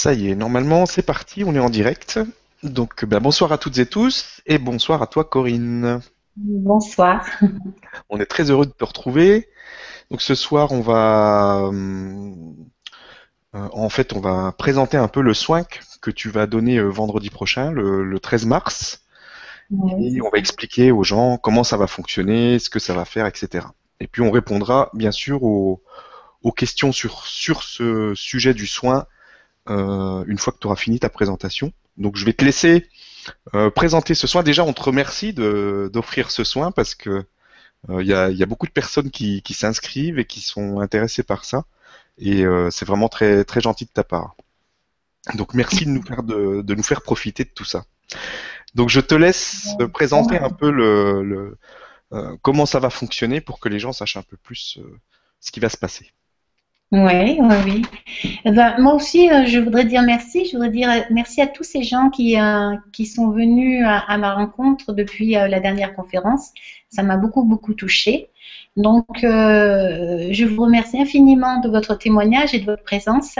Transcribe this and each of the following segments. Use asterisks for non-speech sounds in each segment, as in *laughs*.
Ça y est, normalement c'est parti, on est en direct. Donc ben, bonsoir à toutes et tous et bonsoir à toi Corinne. Bonsoir. On est très heureux de te retrouver. Donc ce soir on va euh, en fait on va présenter un peu le soin que tu vas donner euh, vendredi prochain, le, 13 mars. Et on va expliquer aux gens comment ça va fonctionner, ce que ça va faire, etc. Et puis on répondra bien sûr aux, aux questions sur, sur ce sujet du soin euh, une fois que tu auras fini ta présentation. Donc je vais te laisser euh, présenter ce soin. Déjà, on te remercie d'offrir ce soin parce que il y, a, y, a, beaucoup de personnes qui, s'inscrivent et qui sont intéressées par ça. Et euh, c'est vraiment très, très gentil de ta part. Donc merci de nous faire, profiter de tout ça. Donc je te laisse présenter un peu le, euh, comment ça va fonctionner pour que les gens sachent un peu plus ce qui va se passer. Oui, oui, oui. Eh ben, moi aussi, euh, je voudrais dire merci. Je voudrais dire euh, merci à tous ces gens qui, euh, qui sont venus à, ma rencontre depuis la dernière conférence. Ça m'a beaucoup, beaucoup touchée. Donc, je vous remercie infiniment de votre témoignage et de votre présence.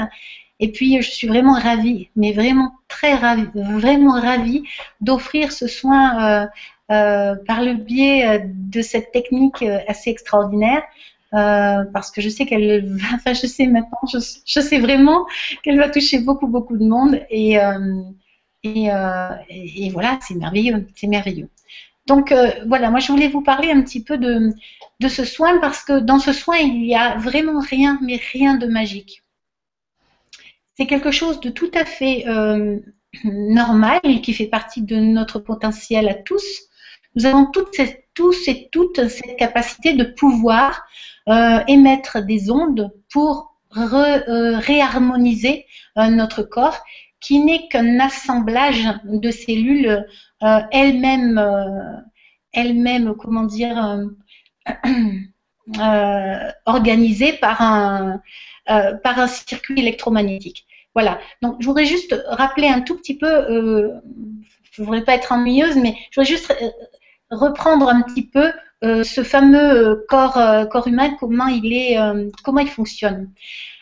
Et puis, je suis vraiment ravie, mais vraiment très ravie, vraiment ravie d'offrir ce soin par le biais de cette technique assez extraordinaire euh, parce que je sais qu'elle va, *laughs* enfin je sais maintenant, je, sais vraiment qu'elle va toucher beaucoup beaucoup de monde et euh, et, euh, et, voilà, c'est merveilleux, c'est merveilleux. Donc voilà, moi je voulais vous parler un petit peu de de ce soin parce que dans ce soin il y a vraiment rien, mais rien de magique. C'est quelque chose de tout à fait normal qui fait partie de notre potentiel à tous. Nous avons toutes cette, tous et toutes cette capacité de pouvoir euh, émettre des ondes pour euh, réharmoniser euh, notre corps qui n'est qu'un assemblage de cellules elles-mêmes, elles-mêmes, comment dire, *clears throat* organisées par un, par un circuit électromagnétique. Voilà. Donc, je voudrais juste rappeler un tout petit peu, je ne voudrais pas être ennuyeuse, mais je voudrais juste reprendre un petit peu euh, ce fameux euh, corps, euh, corps humain, comment il est, comment il fonctionne.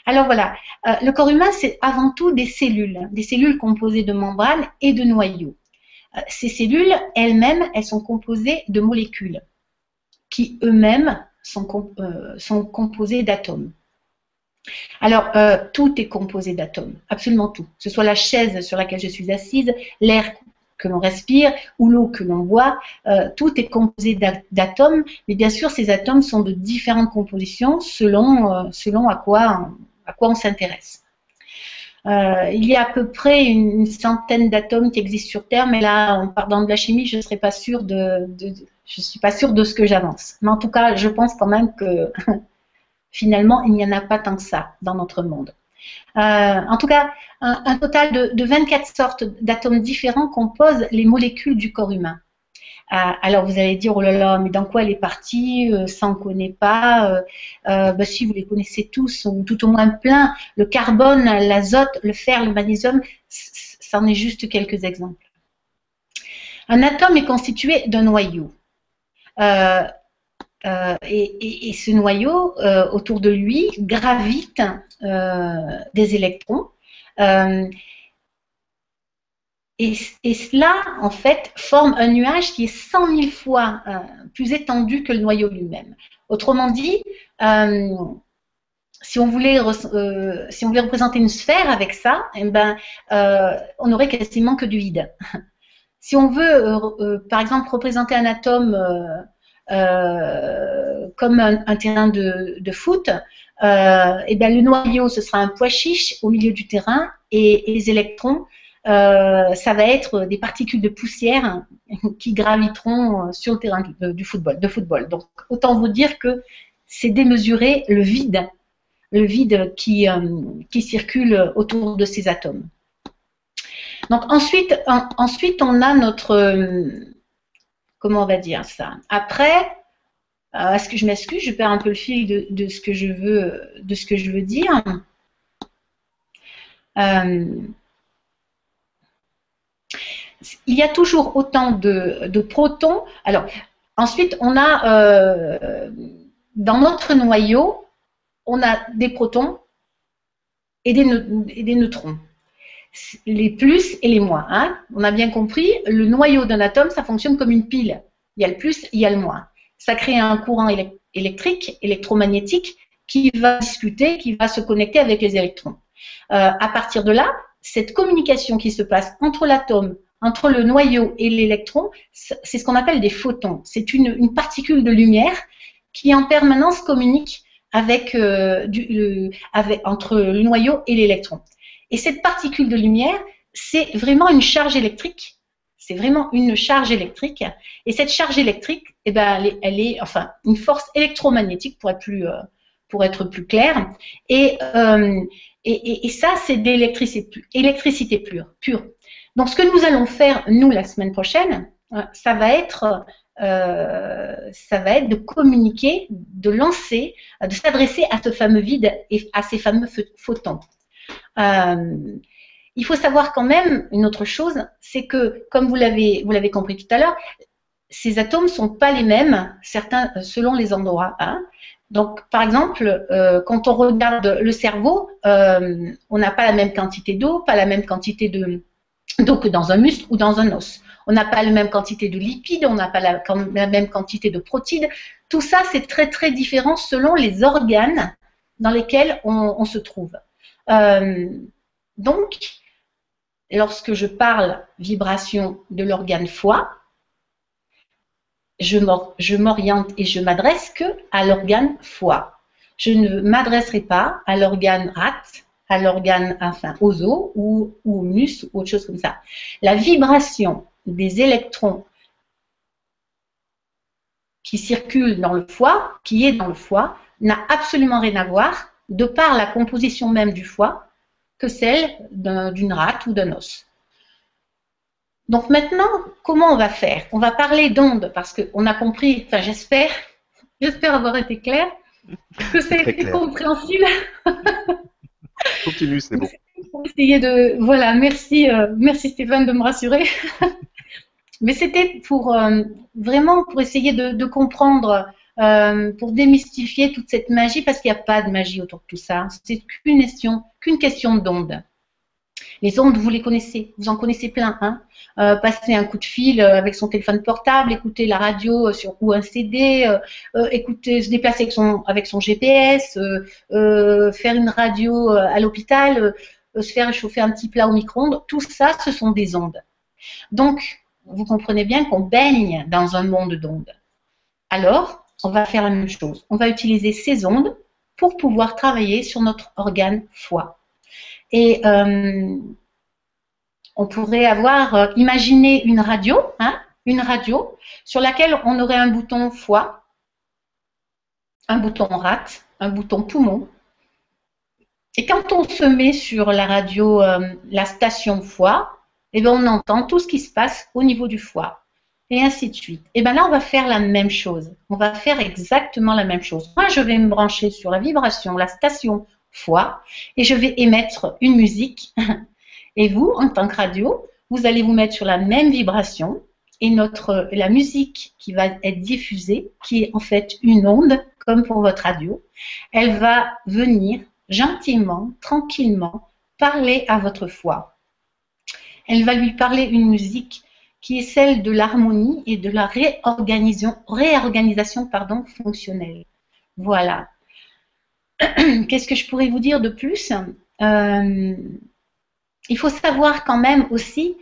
Alors voilà, le corps humain, c'est avant tout des cellules, des cellules composées de membranes et de noyaux. ces cellules, elles-mêmes, elles sont composées de molécules qui eux-mêmes sont, sont composées d'atomes. Alors, tout est composé d'atomes, absolument tout. Que ce soit la chaise sur laquelle je suis assise, l'air que l'on respire ou l'eau que l'on boit, euh, tout est composé d'atomes, mais bien sûr ces atomes sont de différentes compositions selon, euh, selon à quoi, à quoi on s'intéresse. Euh, il y a à peu près une, centaine d'atomes qui existent sur Terre, mais là, en parlant de la chimie, je ne serais pas sûre de, je suis pas sûre de ce que j'avance. Mais en tout cas, je pense quand même que *laughs* finalement, il n'y en a pas tant que ça dans notre monde. Euh, en tout cas, un, total de, 24 sortes d'atomes différents composent les molécules du corps humain. Euh, alors vous allez dire, oh là là, mais dans quoi elle est partie? Euh, Ça, on ne connaît pas. Bah, si, vous les connaissez tous, ou tout au moins plein. Le carbone, l'azote, le fer, le magnésium, c'en est juste quelques exemples. Un atome est constitué d'un noyau. Et, ce noyau, euh, autour de lui, gravite euh, des électrons. Et, cela, en fait, forme un nuage qui est 100 000 fois plus étendu que le noyau lui-même. Autrement dit, si, on voulait, si on voulait représenter une sphère avec ça, eh ben, on n'aurait quasiment que du vide. *laughs* si on veut, par exemple, représenter un atome euh, comme un, terrain de, foot, euh, et bien le noyau, ce sera un pois chiche au milieu du terrain et, les électrons, euh, ça va être des particules de poussière qui graviteront sur le terrain du, football, de football. Donc, autant vous dire que c'est démesuré le vide, le vide qui, qui circule autour de ces atomes. Donc ensuite, ensuite on a notre, comment on va dire ça Après, euh, est-ce je m'excuse Je perds un peu le fil de, ce que je veux, de ce que je veux dire. Euh, il y a toujours autant de, protons. Alors, ensuite, on a euh, dans notre noyau, on a des protons et des neutrons. Les plus et les moins. Hein. On a bien compris, le noyau d'un atome, ça fonctionne comme une pile. Il y a le plus, il y a le moins. Ça crée un courant électrique, électromagnétique, qui va discuter, qui va se connecter avec les électrons. Euh, à partir de là, cette communication qui se passe entre l'atome, entre le noyau et l'électron, c'est ce qu'on appelle des photons. C'est une, particule de lumière qui en permanence communique euh, entre le noyau et l'électron. Et cette particule de lumière, c'est vraiment une charge électrique. C'est vraiment une charge électrique. Et cette charge électrique, eh ben, elle, est, enfin, une force électromagnétique pour être plus, euh, pour être plus clair. Euh, et, et, ça, c'est d'électricité électricité pure, pure. Donc, ce que nous allons faire, nous, la semaine prochaine, euh, ça va être ça va être de communiquer, de lancer, de s'adresser à ce fameux vide et à ces fameux photons. Euh, il faut savoir quand même une autre chose, c'est que, comme vous l'avez, compris tout à l'heure, ces atomes ne sont pas les mêmes, certains selon les endroits. Hein. Donc, par exemple, euh, quand on regarde le cerveau, euh, on n'a pas la même quantité d'eau, pas la même quantité de d'eau que dans un muscle ou dans un os. On n'a pas la même quantité de lipides, on n'a pas la, même quantité de protides. Tout ça, c'est très très différent selon les organes dans lesquels on se trouve. Euh, donc, lorsque je parle vibration de l'organe foie, je m'oriente et je m'adresse que à l'organe foie. Je ne m'adresserai pas à l'organe rate, à l'organe, enfin, aux os ou, ou aux ou autre chose comme ça. La vibration des électrons qui circulent dans le foie, qui est dans le foie, n'a absolument rien à voir de par la composition même du foie, que celle d'une rate ou d'un os. Donc maintenant, comment on va faire? On va parler d'ondes parce qu'on a compris, enfin j'espère, *laughs* j'espère avoir été clair, que ça a été compréhensible. *laughs* Continue, c'est bon. Pour essayer de, voilà, merci, euh, merci Stéphane de me rassurer. *laughs* Mais c'était pour euh, vraiment pour essayer de comprendre euh, pour démystifier toute cette magie, parce qu'il n'y a pas de magie autour de tout ça. C'est qu'une question, qu'une question d'ondes. Les ondes, vous les connaissez, vous en connaissez plein. Hein euh, passer un coup de fil euh, avec son téléphone portable, écouter la radio ou un CD, écouter, se déplacer avec son, avec son GPS, faire une radio à l'hôpital, se faire chauffer un petit plat au micro-ondes. Tout ça, ce sont des ondes. Donc, vous comprenez bien qu'on baigne dans un monde d'ondes. Alors, on va faire la même chose. On va utiliser ces ondes pour pouvoir travailler sur notre organe foie. Et euh, on pourrait avoir euh, imaginé une radio, hein, une radio sur laquelle on aurait un bouton foie, un bouton rate, un bouton poumon. Et quand on se met sur la radio, euh, la station foie, eh bien, on entend tout ce qui se passe au niveau du foie et ainsi de suite. Et bien là, on va faire la même chose. On va faire exactement la même chose. Moi, je vais me brancher sur la vibration, la station foie, et je vais émettre une musique. *laughs* Et vous, en tant que radio, vous allez vous mettre sur la même vibration, et notre, la musique qui va être diffusée, qui est en fait une onde, comme pour votre radio, elle va venir gentiment, tranquillement, parler à votre foie. Elle va lui parler une musique qui est celle de l'harmonie et de la réorganisation, fonctionnelle. Voilà. *clears throat* Qu'est-ce que je pourrais vous dire de plus? Euh, Il faut savoir quand même aussi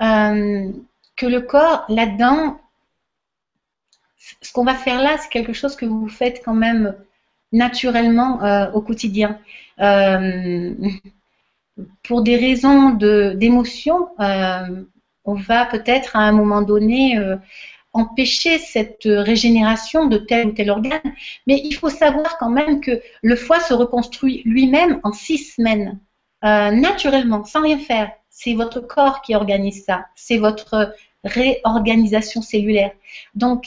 euh, que le corps, là-dedans, ce qu'on va faire là, c'est quelque chose que vous faites quand même naturellement euh, au quotidien. pour des raisons d'émotion, on va peut-être à un moment donné euh, empêcher cette régénération de tel ou tel organe. Mais il faut savoir quand même que le foie se reconstruit lui-même en six semaines, euh, naturellement, sans rien faire. C'est votre corps qui organise ça. C'est votre réorganisation cellulaire. Donc,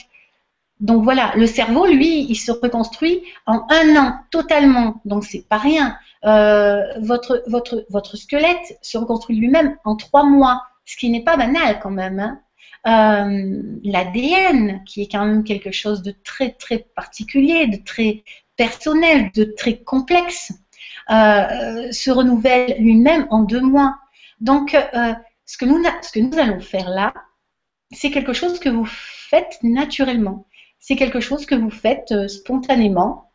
voilà, le cerveau, lui, il se reconstruit en un an totalement. Donc c'est pas rien. Euh, votre squelette se reconstruit lui-même en trois mois ce qui n'est pas banal quand même. Hein. Euh, L'ADN, qui est quand même quelque chose de très très particulier, de très personnel, de très complexe, euh, se renouvelle lui-même en deux mois. Donc, euh, ce, que nous, ce que nous allons faire là, c'est quelque chose que vous faites naturellement. C'est quelque chose que vous faites spontanément.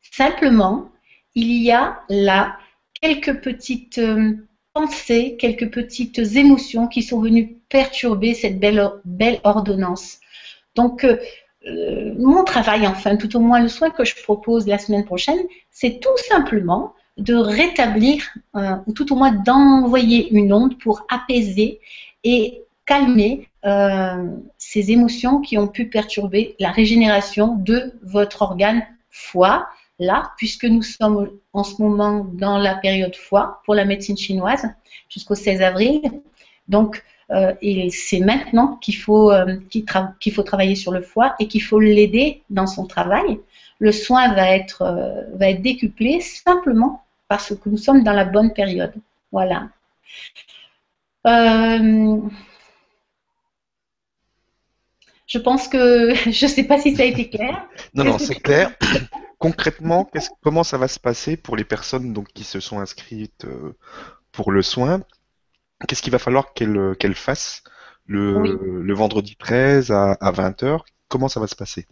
Simplement, il y a là quelques petites pensées, quelques petites émotions qui sont venues perturber cette belle, ordonnance. Donc, euh, mon travail, enfin, tout au moins le soin que je propose la semaine prochaine, c'est tout simplement de rétablir, euh, ou tout au moins d'envoyer une onde pour apaiser et calmer euh, ces émotions qui ont pu perturber la régénération de votre organe foie, là, puisque nous sommes en ce moment dans la période foie pour la médecine chinoise jusqu'au 16 avril. Donc, euh, et c'est maintenant qu'il faut, euh, qu'il faut travailler sur le foie et qu'il faut l'aider dans son travail. Le soin va être, euh, va être décuplé simplement parce que nous sommes dans la bonne période. Voilà. je pense que *laughs* je ne sais pas si ça a été clair. Non, non, c'est clair. *clears throat* Concrètement, comment ça va se passer pour les personnes donc, qui se sont inscrites pour le soin? Qu'est-ce qu'il va falloir qu'elle euh, qu'elle fasse le, le, vendredi 13 à, à 20h Comment ça va se passer?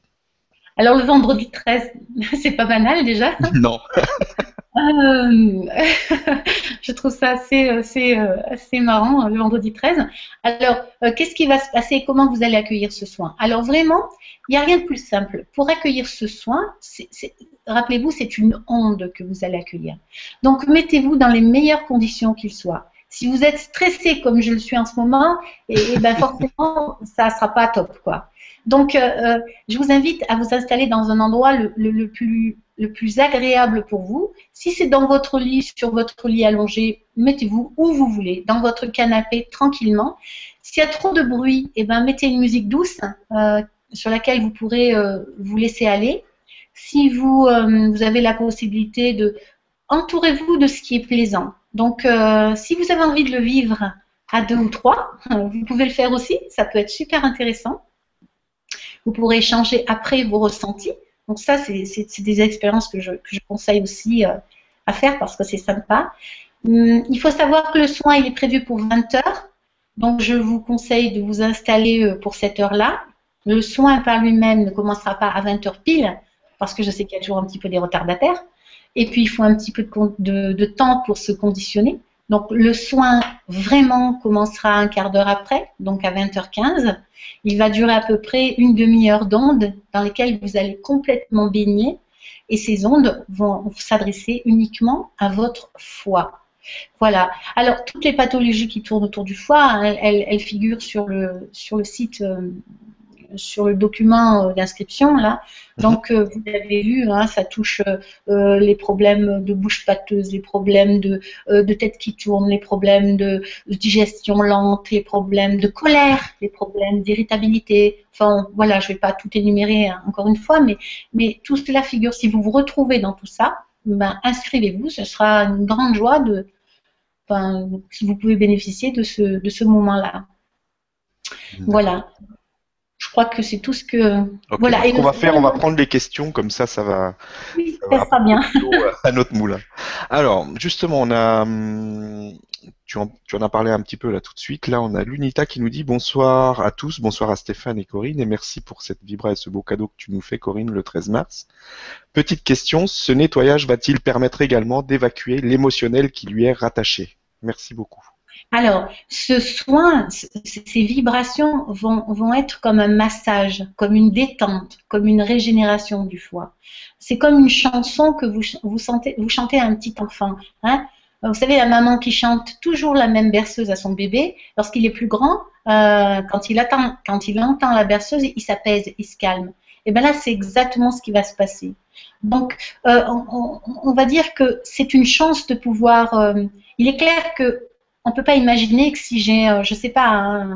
Alors le vendredi 13, *laughs* c'est pas banal déjà. Non. Euh, *laughs* je trouve ça assez, assez, euh, assez marrant, le vendredi 13. Alors, qu'est-ce qui va se passer Comment vous allez accueillir ce soin? Alors, vraiment, il n'y a rien de plus simple. Pour accueillir ce soin, rappelez-vous, c'est une onde que vous allez accueillir. Donc, mettez-vous dans les meilleures conditions qu'il soit. Si vous êtes stressé comme je le suis en ce moment, et, ben *laughs* forcément, ça ne sera pas top, quoi. Donc, euh, euh, je vous invite à vous installer dans un endroit le, plus, le plus agréable pour vous. Si c'est dans votre lit, sur votre lit allongé, mettez-vous où vous voulez, dans votre canapé, tranquillement. S'il y a trop de bruit, eh ben, mettez une musique douce euh, sur laquelle vous pourrez vous laisser aller. Si vous, vous avez la possibilité de entourez-vous de ce qui est plaisant. Donc, si vous avez envie de le vivre à deux ou trois, *laughs* vous pouvez le faire aussi. Ça peut être super intéressant. Vous pourrez échanger après vos ressentis. Donc ça, c'est des expériences que je, conseille aussi euh, à faire parce que c'est sympa. Hum, il faut savoir que le soin, est prévu pour 20 heures. Donc, je vous conseille de vous installer euh, pour cette heure-là. Le soin par lui-même ne commencera pas à 20 heures pile parce que je sais qu'il y a toujours un petit peu des retardataires. Et puis, il faut un petit peu de, temps pour se conditionner. Donc, le soin vraiment commencera un quart d'heure après, donc à 20h15. Il va durer à peu près une demi-heure d'ondes dans lesquelles vous allez complètement baigner. Et ces ondes vont s'adresser uniquement à votre foie. Voilà. Alors, toutes les pathologies qui tournent autour du foie, hein, elles, figurent sur le, site euh, sur le document euh, d'inscription là. Mhm. Donc euh, vous avez vu, hein, ça touche euh, les problèmes de bouche pâteuse, les problèmes de, de tête qui tourne, les problèmes de digestion lente, les problèmes de colère, les problèmes d'irritabilité. Enfin voilà, je vais pas tout énumérer hein, encore une fois, mais mais tout cela figure. Si vous vous retrouvez dans tout ça, ben inscrivez-vous. Ce sera une grande joie de si vous pouvez bénéficier de ce, de ce moment-là. Voilà je crois que c'est tout ce que. Voilà. Qu'on va faire, on va prendre les questions, comme ça, ça va. Oui, ça, sera bien. À notre moulin. Alors, justement, on a. Hum, tu en, tu en, as parlé un petit peu là tout de suite. Là, on a l'Unita qui nous dit bonsoir à tous, bonsoir à Stéphane et Corinne, et merci pour cette vibra et ce beau cadeau que tu nous fais, Corinne, le 13 mars. Petite question, ce nettoyage va-t-il permettre également d'évacuer l'émotionnel qui lui est rattaché? Merci beaucoup. Alors, ce soin, ces vibrations vont, être comme un massage, comme une détente, comme une régénération du foie. C'est comme une chanson que vous, vous, sentez, vous chantez à un petit enfant. Hein. vous savez, la maman qui chante toujours la même berceuse à son bébé, lorsqu'il est plus grand, euh, quand, il quand il entend la berceuse, il s'apaise, il se calme. Et bien là, c'est exactement ce qui va se passer. Donc, euh, on, on, va dire que c'est une chance de pouvoir. Euh, il est clair que on ne peut pas imaginer que si j'ai, euh, je ne sais pas,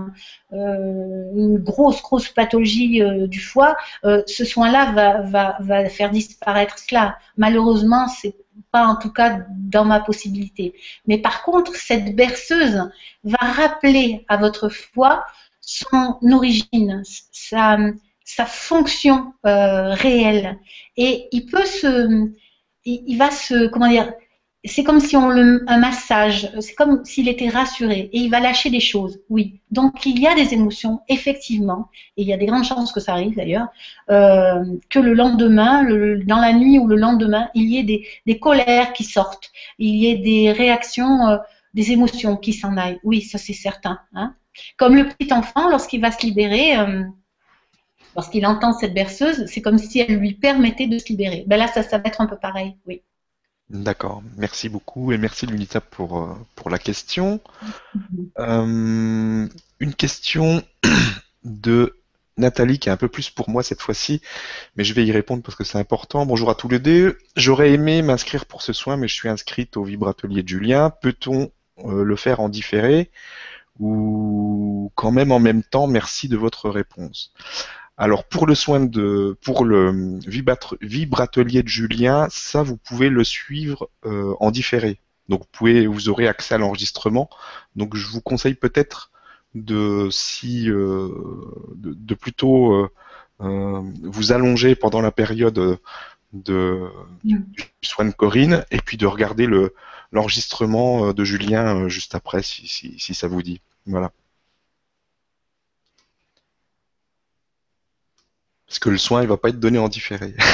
euh, une grosse, grosse pathologie euh, du foie, ce soin-là va, faire disparaître cela. Malheureusement, c'est pas en tout cas dans ma possibilité. Mais par contre, cette berceuse va rappeler à votre foie son origine, sa, sa fonction réelle. Et il peut se, il va se, comment dire, c'est comme si on le un massage, c'est comme s'il était rassuré et il va lâcher des choses. Oui. Donc il y a des émotions effectivement et il y a des grandes chances que ça arrive d'ailleurs euh, que le lendemain, le, dans la nuit ou le lendemain, il y ait des, des colères qui sortent, il y ait des réactions, euh, des émotions qui s'en aillent. Oui, ça c'est certain. Hein. Comme le petit enfant lorsqu'il va se libérer. Euh, lorsqu'il entend cette berceuse, c'est comme si elle lui permettait de se libérer. Ben là, ça, ça va être un peu pareil, oui. D'accord, merci beaucoup et merci Lunita pour, euh, pour la question. Euh, une question *clears throat* de Nathalie qui est un peu plus pour moi cette fois-ci, mais je vais y répondre parce que c'est important. Bonjour à tous les deux. J'aurais aimé m'inscrire pour ce soin, mais je suis inscrite au vibratelier de Julien. Peut-on euh, le faire en différé ou quand même en même temps? Merci de votre réponse. Alors pour le soin de, pour le vibratelier de Julien, ça vous pouvez le suivre euh, en différé. Donc vous pouvez, vous aurez accès à l'enregistrement. Donc je vous conseille peut-être de si euh, de, plutôt euh, vous allonger pendant la période de, du soin de Corinne et puis de regarder le l'enregistrement de Julien juste après si, si, si ça vous dit. Voilà. Parce que le soin, il va pas être donné en différé. *laughs*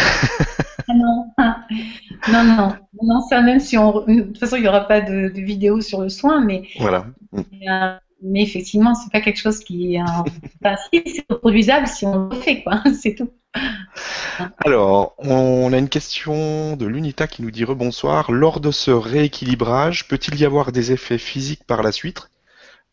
Ah non. *laughs* non, non, non, ça même si on, de toute façon, il n'y aura pas de, vidéo sur le soin, mais voilà. Mais, effectivement, c'est pas quelque chose qui est, enfin, *laughs* si, c'est reproduisable si on le fait, quoi. C'est tout. Alors, on a une question de l'UNITA qui nous dit rebonsoir. Lors de ce rééquilibrage, peut-il y avoir des effets physiques par la suite?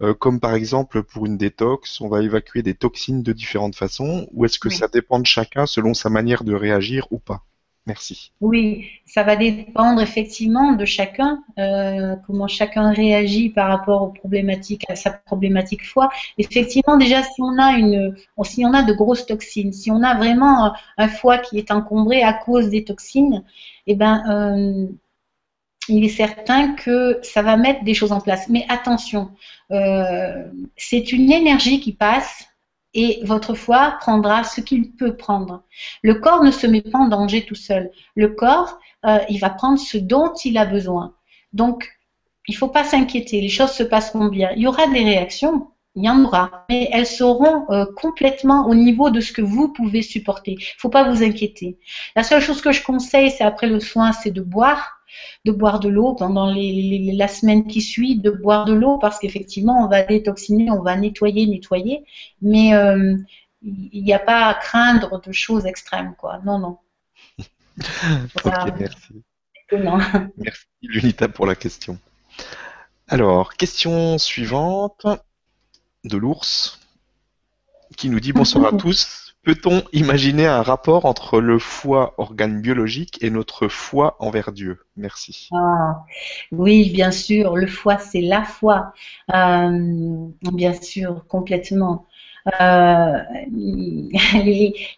Euh, comme par exemple pour une détox, on va évacuer des toxines de différentes façons, ou est-ce que ça dépend de chacun selon sa manière de réagir ou pas? Merci. Oui, ça va dépendre effectivement de chacun, euh, comment chacun réagit par rapport aux problématiques, à sa problématique foie. Effectivement, déjà, si on a une, si on a de grosses toxines, si on a vraiment un foie qui est encombré à cause des toxines, eh ben, euh, il est certain que ça va mettre des choses en place. Mais attention, euh, c'est une énergie qui passe et votre foie prendra ce qu'il peut prendre. Le corps ne se met pas en danger tout seul. Le corps, euh, il va prendre ce dont il a besoin. Donc, il ne faut pas s'inquiéter, les choses se passeront bien. Il y aura des réactions, il y en aura, mais elles seront euh, complètement au niveau de ce que vous pouvez supporter. Il ne faut pas vous inquiéter. La seule chose que je conseille, c'est après le soin, c'est de boire de boire de l'eau pendant la semaine qui suit, de boire de l'eau parce qu'effectivement, on va détoxiner, on va nettoyer, nettoyer, mais euh, il n'y a pas à craindre de choses extrêmes, quoi. Non, non. *laughs* ok, merci. *laughs* Merci Lunita pour la question. Alors, question suivante de l'ours qui nous dit bonsoir à *laughs* tous. Peut-on imaginer un rapport entre le foie, organe biologique, et notre foi envers Dieu? Merci. Ah, oui, bien sûr. Le foie, c'est la foi. Euh, bien sûr, complètement. Euh, *laughs*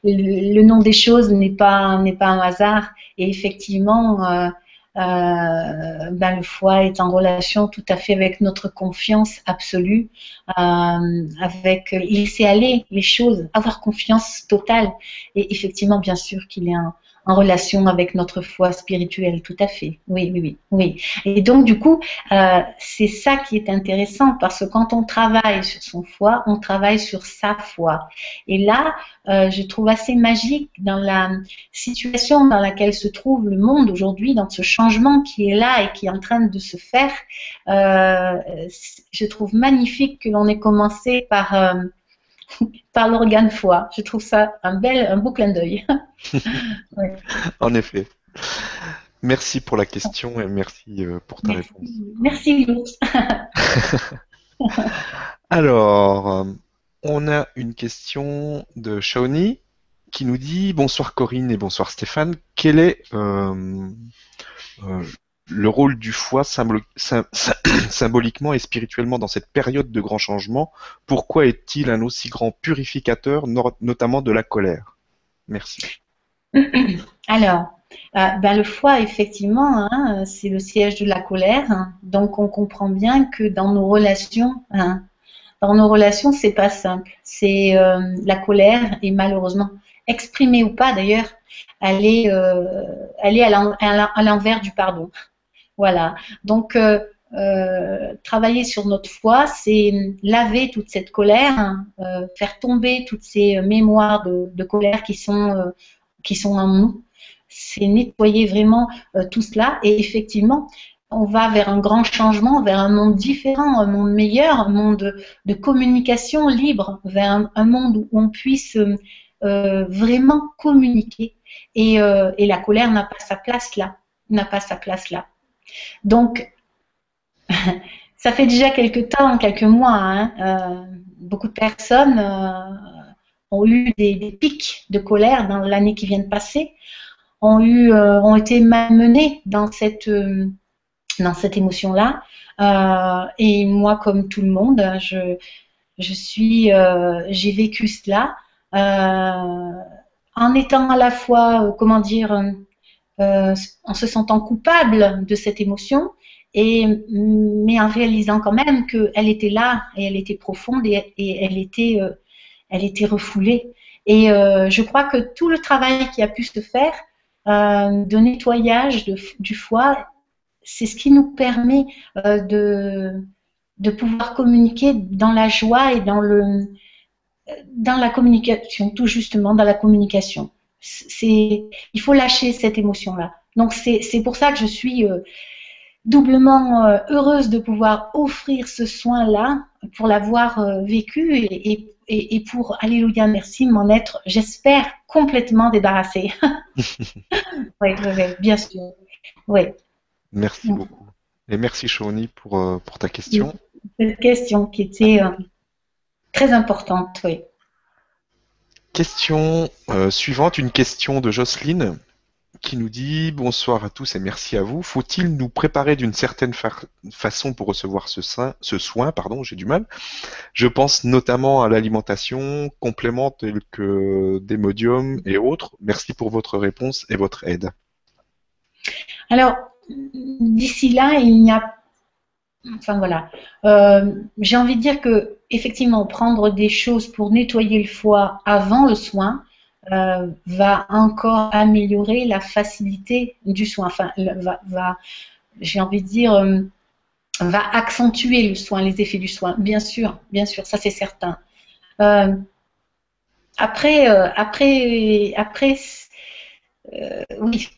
le, nom des choses n'est pas pas un hasard et effectivement euh, euh, ben, le foie est en relation tout à fait avec notre confiance absolue, euh, avec laisser aller les choses, avoir confiance totale. Et effectivement, bien sûr qu'il est un, en relation avec notre foi spirituelle, tout à fait. Oui, oui, oui. Et donc, du coup, euh, c'est ça qui est intéressant parce que quand on travaille sur son foi, on travaille sur sa foi. Et là, euh, je trouve assez magique dans la situation dans laquelle se trouve le monde aujourd'hui, dans ce changement qui est là et qui est en train de se faire. Euh, je trouve magnifique que l'on ait commencé par *laughs* par l'organe foie. Je trouve ça un bel, un beau clin d'œil. *laughs* En effet. Merci pour la question et merci euh, pour ta réponse. Merci, *laughs* Alors, euh, on a une question de Shawnee qui nous dit Bonsoir Corinne et bonsoir Stéphane. Quel est euh, le rôle du foie *clears throat* symboliquement et spirituellement dans cette période de grand changement Pourquoi est-il un aussi grand purificateur, notamment de la colère? Merci. *clears throat* Alors, euh, ben, le foie, effectivement, hein, c'est le siège de la colère. Hein. donc, on comprend bien que dans nos relations, hein, dans nos relations, c'est pas simple. C'est euh, la colère et malheureusement exprimée ou pas d'ailleurs, elle est, euh, elle est à l'envers du pardon. Voilà. Donc, euh, euh, travailler sur notre foi, c'est laver toute cette colère, hein, euh, faire tomber toutes ces mémoires de, colère qui sont, qui sont en nous. C'est nettoyer vraiment tout cela. Et effectivement, on va vers un grand changement, vers un monde différent, un monde meilleur, un monde de, communication libre, vers un, monde où on puisse vraiment communiquer. Et, et la colère n'a pas sa place là, n'a pas sa place là. Donc, *laughs* ça fait déjà quelques temps, quelques mois, hein, euh, beaucoup de personnes euh, ont eu des, pics de colère dans l'année qui vient de passer, ont, eu, euh, ont été malmenées dans cette, cette émotion-là. et moi, comme tout le monde, je, je suis, j'ai vécu cela en étant à la fois, comment dire, euh, en se sentant coupable de cette émotion, et, mais en réalisant quand même qu'elle était là et elle était profonde et, elle, était, euh, elle était refoulée. Et euh, je crois que tout le travail qui a pu se faire de nettoyage du foie, c'est ce qui nous permet de, pouvoir communiquer dans la joie et dans la communication, tout justement dans la communication c'est, il faut lâcher cette émotion-là. Donc c'est pour ça que je suis euh, doublement euh, heureuse de pouvoir offrir ce soin-là pour l'avoir euh, vécu et, et, et, pour, alléluia, merci, m'en être, j'espère, complètement débarrassée. *laughs* oui, oui, bien sûr. Oui. Merci beaucoup. Et merci Shawnee pour, pour ta question. Cette question qui était très importante, oui. Question euh, suivante, une question de Jocelyne qui nous dit bonsoir à tous et merci à vous. Faut-il nous préparer d'une certaine façon pour recevoir ce, soin Pardon, j'ai du mal. Je pense notamment à l'alimentation, compléments tels que des modiums et autres. Merci pour votre réponse et votre aide. Alors, d'ici là, il n'y a Enfin voilà. Euh, j'ai envie de dire que effectivement, prendre des choses pour nettoyer le foie avant le soin euh, va encore améliorer la facilité du soin. Enfin, va, j'ai envie de dire, euh, va accentuer le soin, les effets du soin. Bien sûr, bien sûr, ça c'est certain. après, après, après, oui,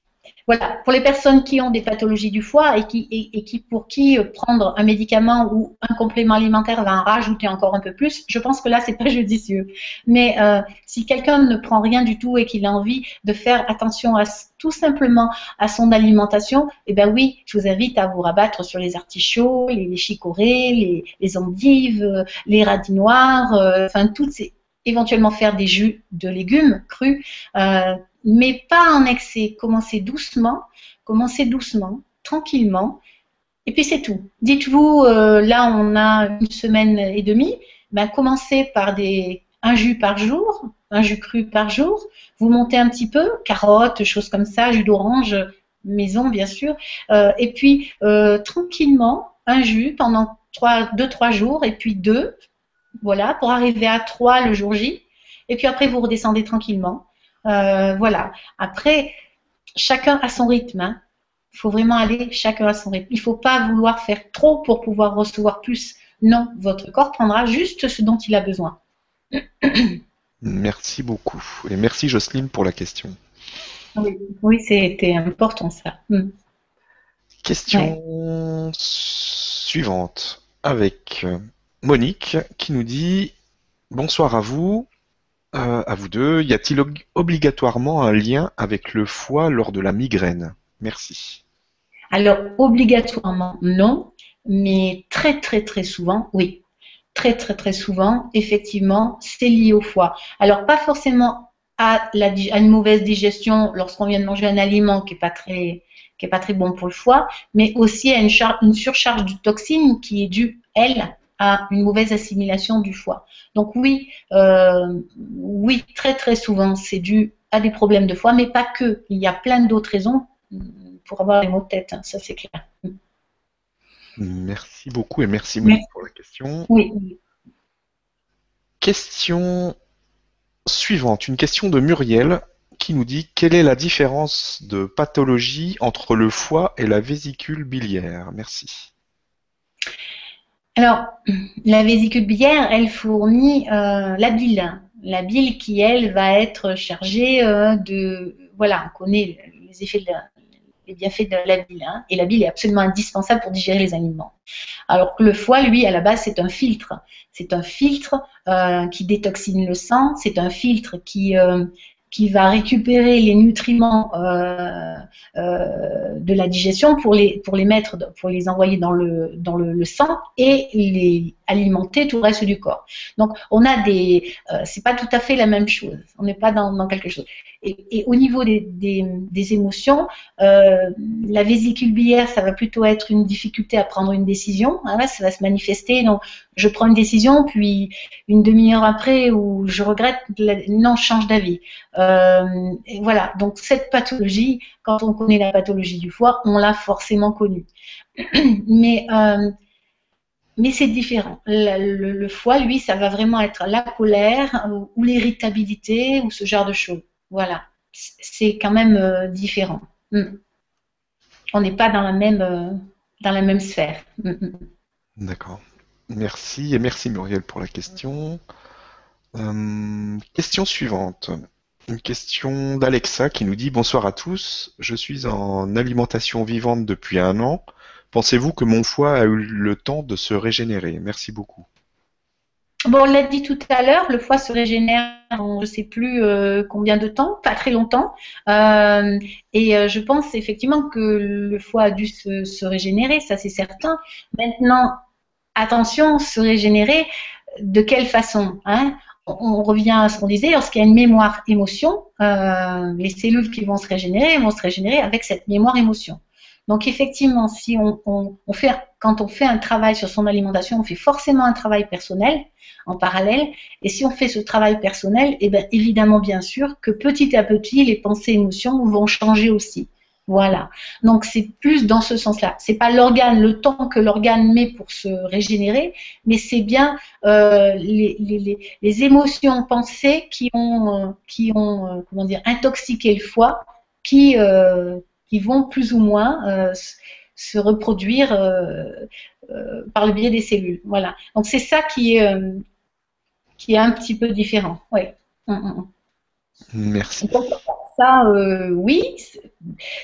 voilà, pour les personnes qui ont des pathologies du foie et qui, et, qui pour qui euh, prendre un médicament ou un complément alimentaire va en rajouter encore un peu plus, je pense que là c'est pas *laughs* judicieux. Mais euh, si quelqu'un ne prend rien du tout et qu'il a envie de faire attention à tout simplement à son alimentation, eh ben oui, je vous invite à vous rabattre sur les artichauts, les, chicorées, les, endives, les radis noirs, euh, enfin toutes ces éventuellement faire des jus de légumes crus, euh, mais pas en excès. Commencez doucement, commencez doucement, tranquillement, et puis c'est tout. Dites-vous, euh, là on a une semaine et demie, ben, commencez par des, un jus par jour, un jus cru par jour, vous montez un petit peu, carottes, choses comme ça, jus d'orange, maison bien sûr, euh, et puis tranquillement, un jus pendant 2-3 jours, et puis deux, voilà, pour arriver à 3 le jour J. Et puis après, vous redescendez tranquillement. Euh, voilà. Après, chacun a son rythme. Hein. Il faut vraiment aller chacun à son rythme. Il ne faut pas vouloir faire trop pour pouvoir recevoir plus. Non, votre corps prendra juste ce dont il a besoin. *clears throat* Merci beaucoup. Et merci Jocelyne pour la question. Oui, oui c'était important ça. Hmm. Question suivante avec euh, Monique qui nous dit Bonsoir à vous, euh, à vous deux. Y a-t-il obligatoirement un lien avec le foie lors de la migraine? Merci. Alors, obligatoirement, non, mais très, très, très souvent, oui. Très, très, très souvent, effectivement, c'est lié au foie. Alors, pas forcément à, une mauvaise digestion lorsqu'on vient de manger un aliment qui n'est pas très est pas très bon pour le foie, mais aussi à une, une surcharge de toxines qui est due, elle, à une mauvaise assimilation du foie. Donc oui, euh, oui, très très souvent, c'est dû à des problèmes de foie, mais pas que. Il y a plein d'autres raisons pour avoir les maux de tête, hein, ça c'est clair. Merci beaucoup et merci Monique pour la question. Oui. Question suivante, une question de Muriel qui nous dit quelle est la différence de pathologie entre le foie et la vésicule biliaire? Merci. Alors, la vésicule biliaire, elle fournit euh, la bile. La bile qui, elle, va être chargée euh, de... Voilà, on connaît les effets les bienfaits de la bile. Hein, et la bile est absolument indispensable pour digérer les aliments. Alors le foie, lui, à la base, c'est un filtre. C'est un filtre euh, qui détoxine le sang, c'est un filtre qui, qui va récupérer les nutriments euh, euh, de la digestion pour les, pour les mettre, pour les envoyer dans le, dans le, sang et les alimenter tout le reste du corps. Donc on a des, euh, c'est pas tout à fait la même chose. On n'est pas dans, dans, quelque chose. Et, et au niveau des, des, des émotions, euh, la vésicule biliaire, ça va plutôt être une difficulté à prendre une décision. Hein, ça va se manifester. Donc je prends une décision, puis une demi-heure après, où je regrette, non, je change d'avis. Euh, voilà, donc cette pathologie, quand on connaît la pathologie du foie, on l'a forcément connue. *clears throat* mais euh, mais c'est différent. Le, le, foie, lui, ça va vraiment être la colère ou l'irritabilité ou ce genre de choses. Voilà, c'est quand même euh, différent. Mm. On n'est pas dans la même euh, dans la même sphère. Mm, mm. D'accord. Merci et merci Muriel pour la question. Euh, question suivante. Une question d'Alexa qui nous dit Bonsoir à tous, je suis en alimentation vivante depuis un an. Pensez-vous que mon foie a eu le temps de se régénérer? Merci beaucoup. Bon, on l'a dit tout à l'heure, le foie se régénère en je ne sais plus euh, combien de temps, pas très longtemps. Euh, et euh, je pense effectivement que le foie a dû se, régénérer, ça c'est certain. Maintenant, attention, se régénérer, de quelle façon hein? On revient à ce qu'on disait, lorsqu'il y a une mémoire émotion, les cellules qui vont se régénérer vont se régénérer avec cette mémoire émotion. Donc effectivement, si on, on, on, fait, quand on fait un travail sur son alimentation, on fait forcément un travail personnel en parallèle. Et si on fait ce travail personnel, eh bien évidemment, bien sûr, que petit à petit, les pensées et émotions vont changer aussi. Voilà. Donc c'est plus dans ce sens-là. C'est pas l'organe, le temps que l'organe met pour se régénérer, mais c'est bien euh, les, les, les, émotions pensées qui ont, euh, qui ont euh, comment dire, intoxiqué le foie, qui, euh, qui vont plus ou moins euh, se reproduire euh, par le biais des cellules. Voilà. Donc c'est ça qui est, qui est un petit peu différent. Oui. Mm, mm, mm. Merci. Donc, ça, euh, oui.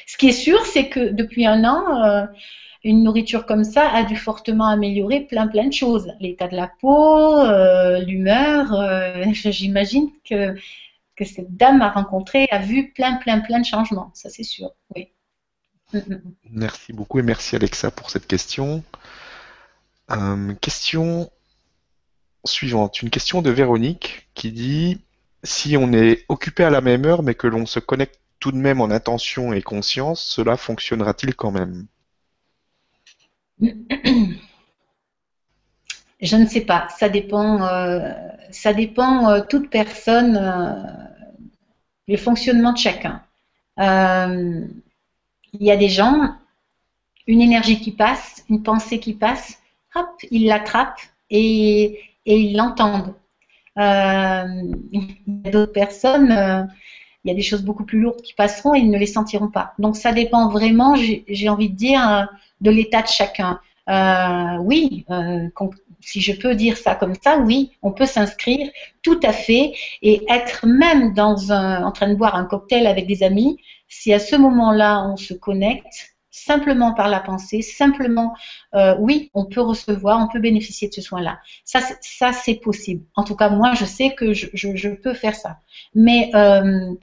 Ce qui est sûr, c'est que depuis un an, euh, une nourriture comme ça a dû fortement améliorer plein plein de choses. L'état de la peau, euh, l'humeur. euh, *laughs* J'imagine que, que cette dame a rencontré, a vu plein plein plein de changements. Ça, c'est sûr. Oui. *laughs* Merci beaucoup et merci Alexa pour cette question. Euh, question suivante. Une question de Véronique qui dit si on est occupé à la même heure mais que l'on se connecte tout de même en intention et conscience, cela fonctionnera-t-il quand même? Je ne sais pas. Ça dépend. Euh, ça dépend euh, toute personne, le fonctionnement de chacun. Il y a des gens, une énergie qui passe, une pensée qui passe, hop, ils l'attrapent et, ils l'entendent. Euh, il y a d'autres personnes, euh, il y a des choses beaucoup plus lourdes qui passeront et ils ne les sentiront pas. Donc ça dépend vraiment, j'ai envie de dire, euh, de l'état de chacun. Oui, si je peux dire ça comme ça, oui, on peut s'inscrire tout à fait et être même dans un, en train de boire un cocktail avec des amis. Si à ce moment-là on se connecte, simplement par la pensée, simplement, euh, oui, on peut recevoir, on peut bénéficier de ce soin-là. Ça, c'est possible. En tout cas, moi, je sais que je, peux faire ça. Mais, euh,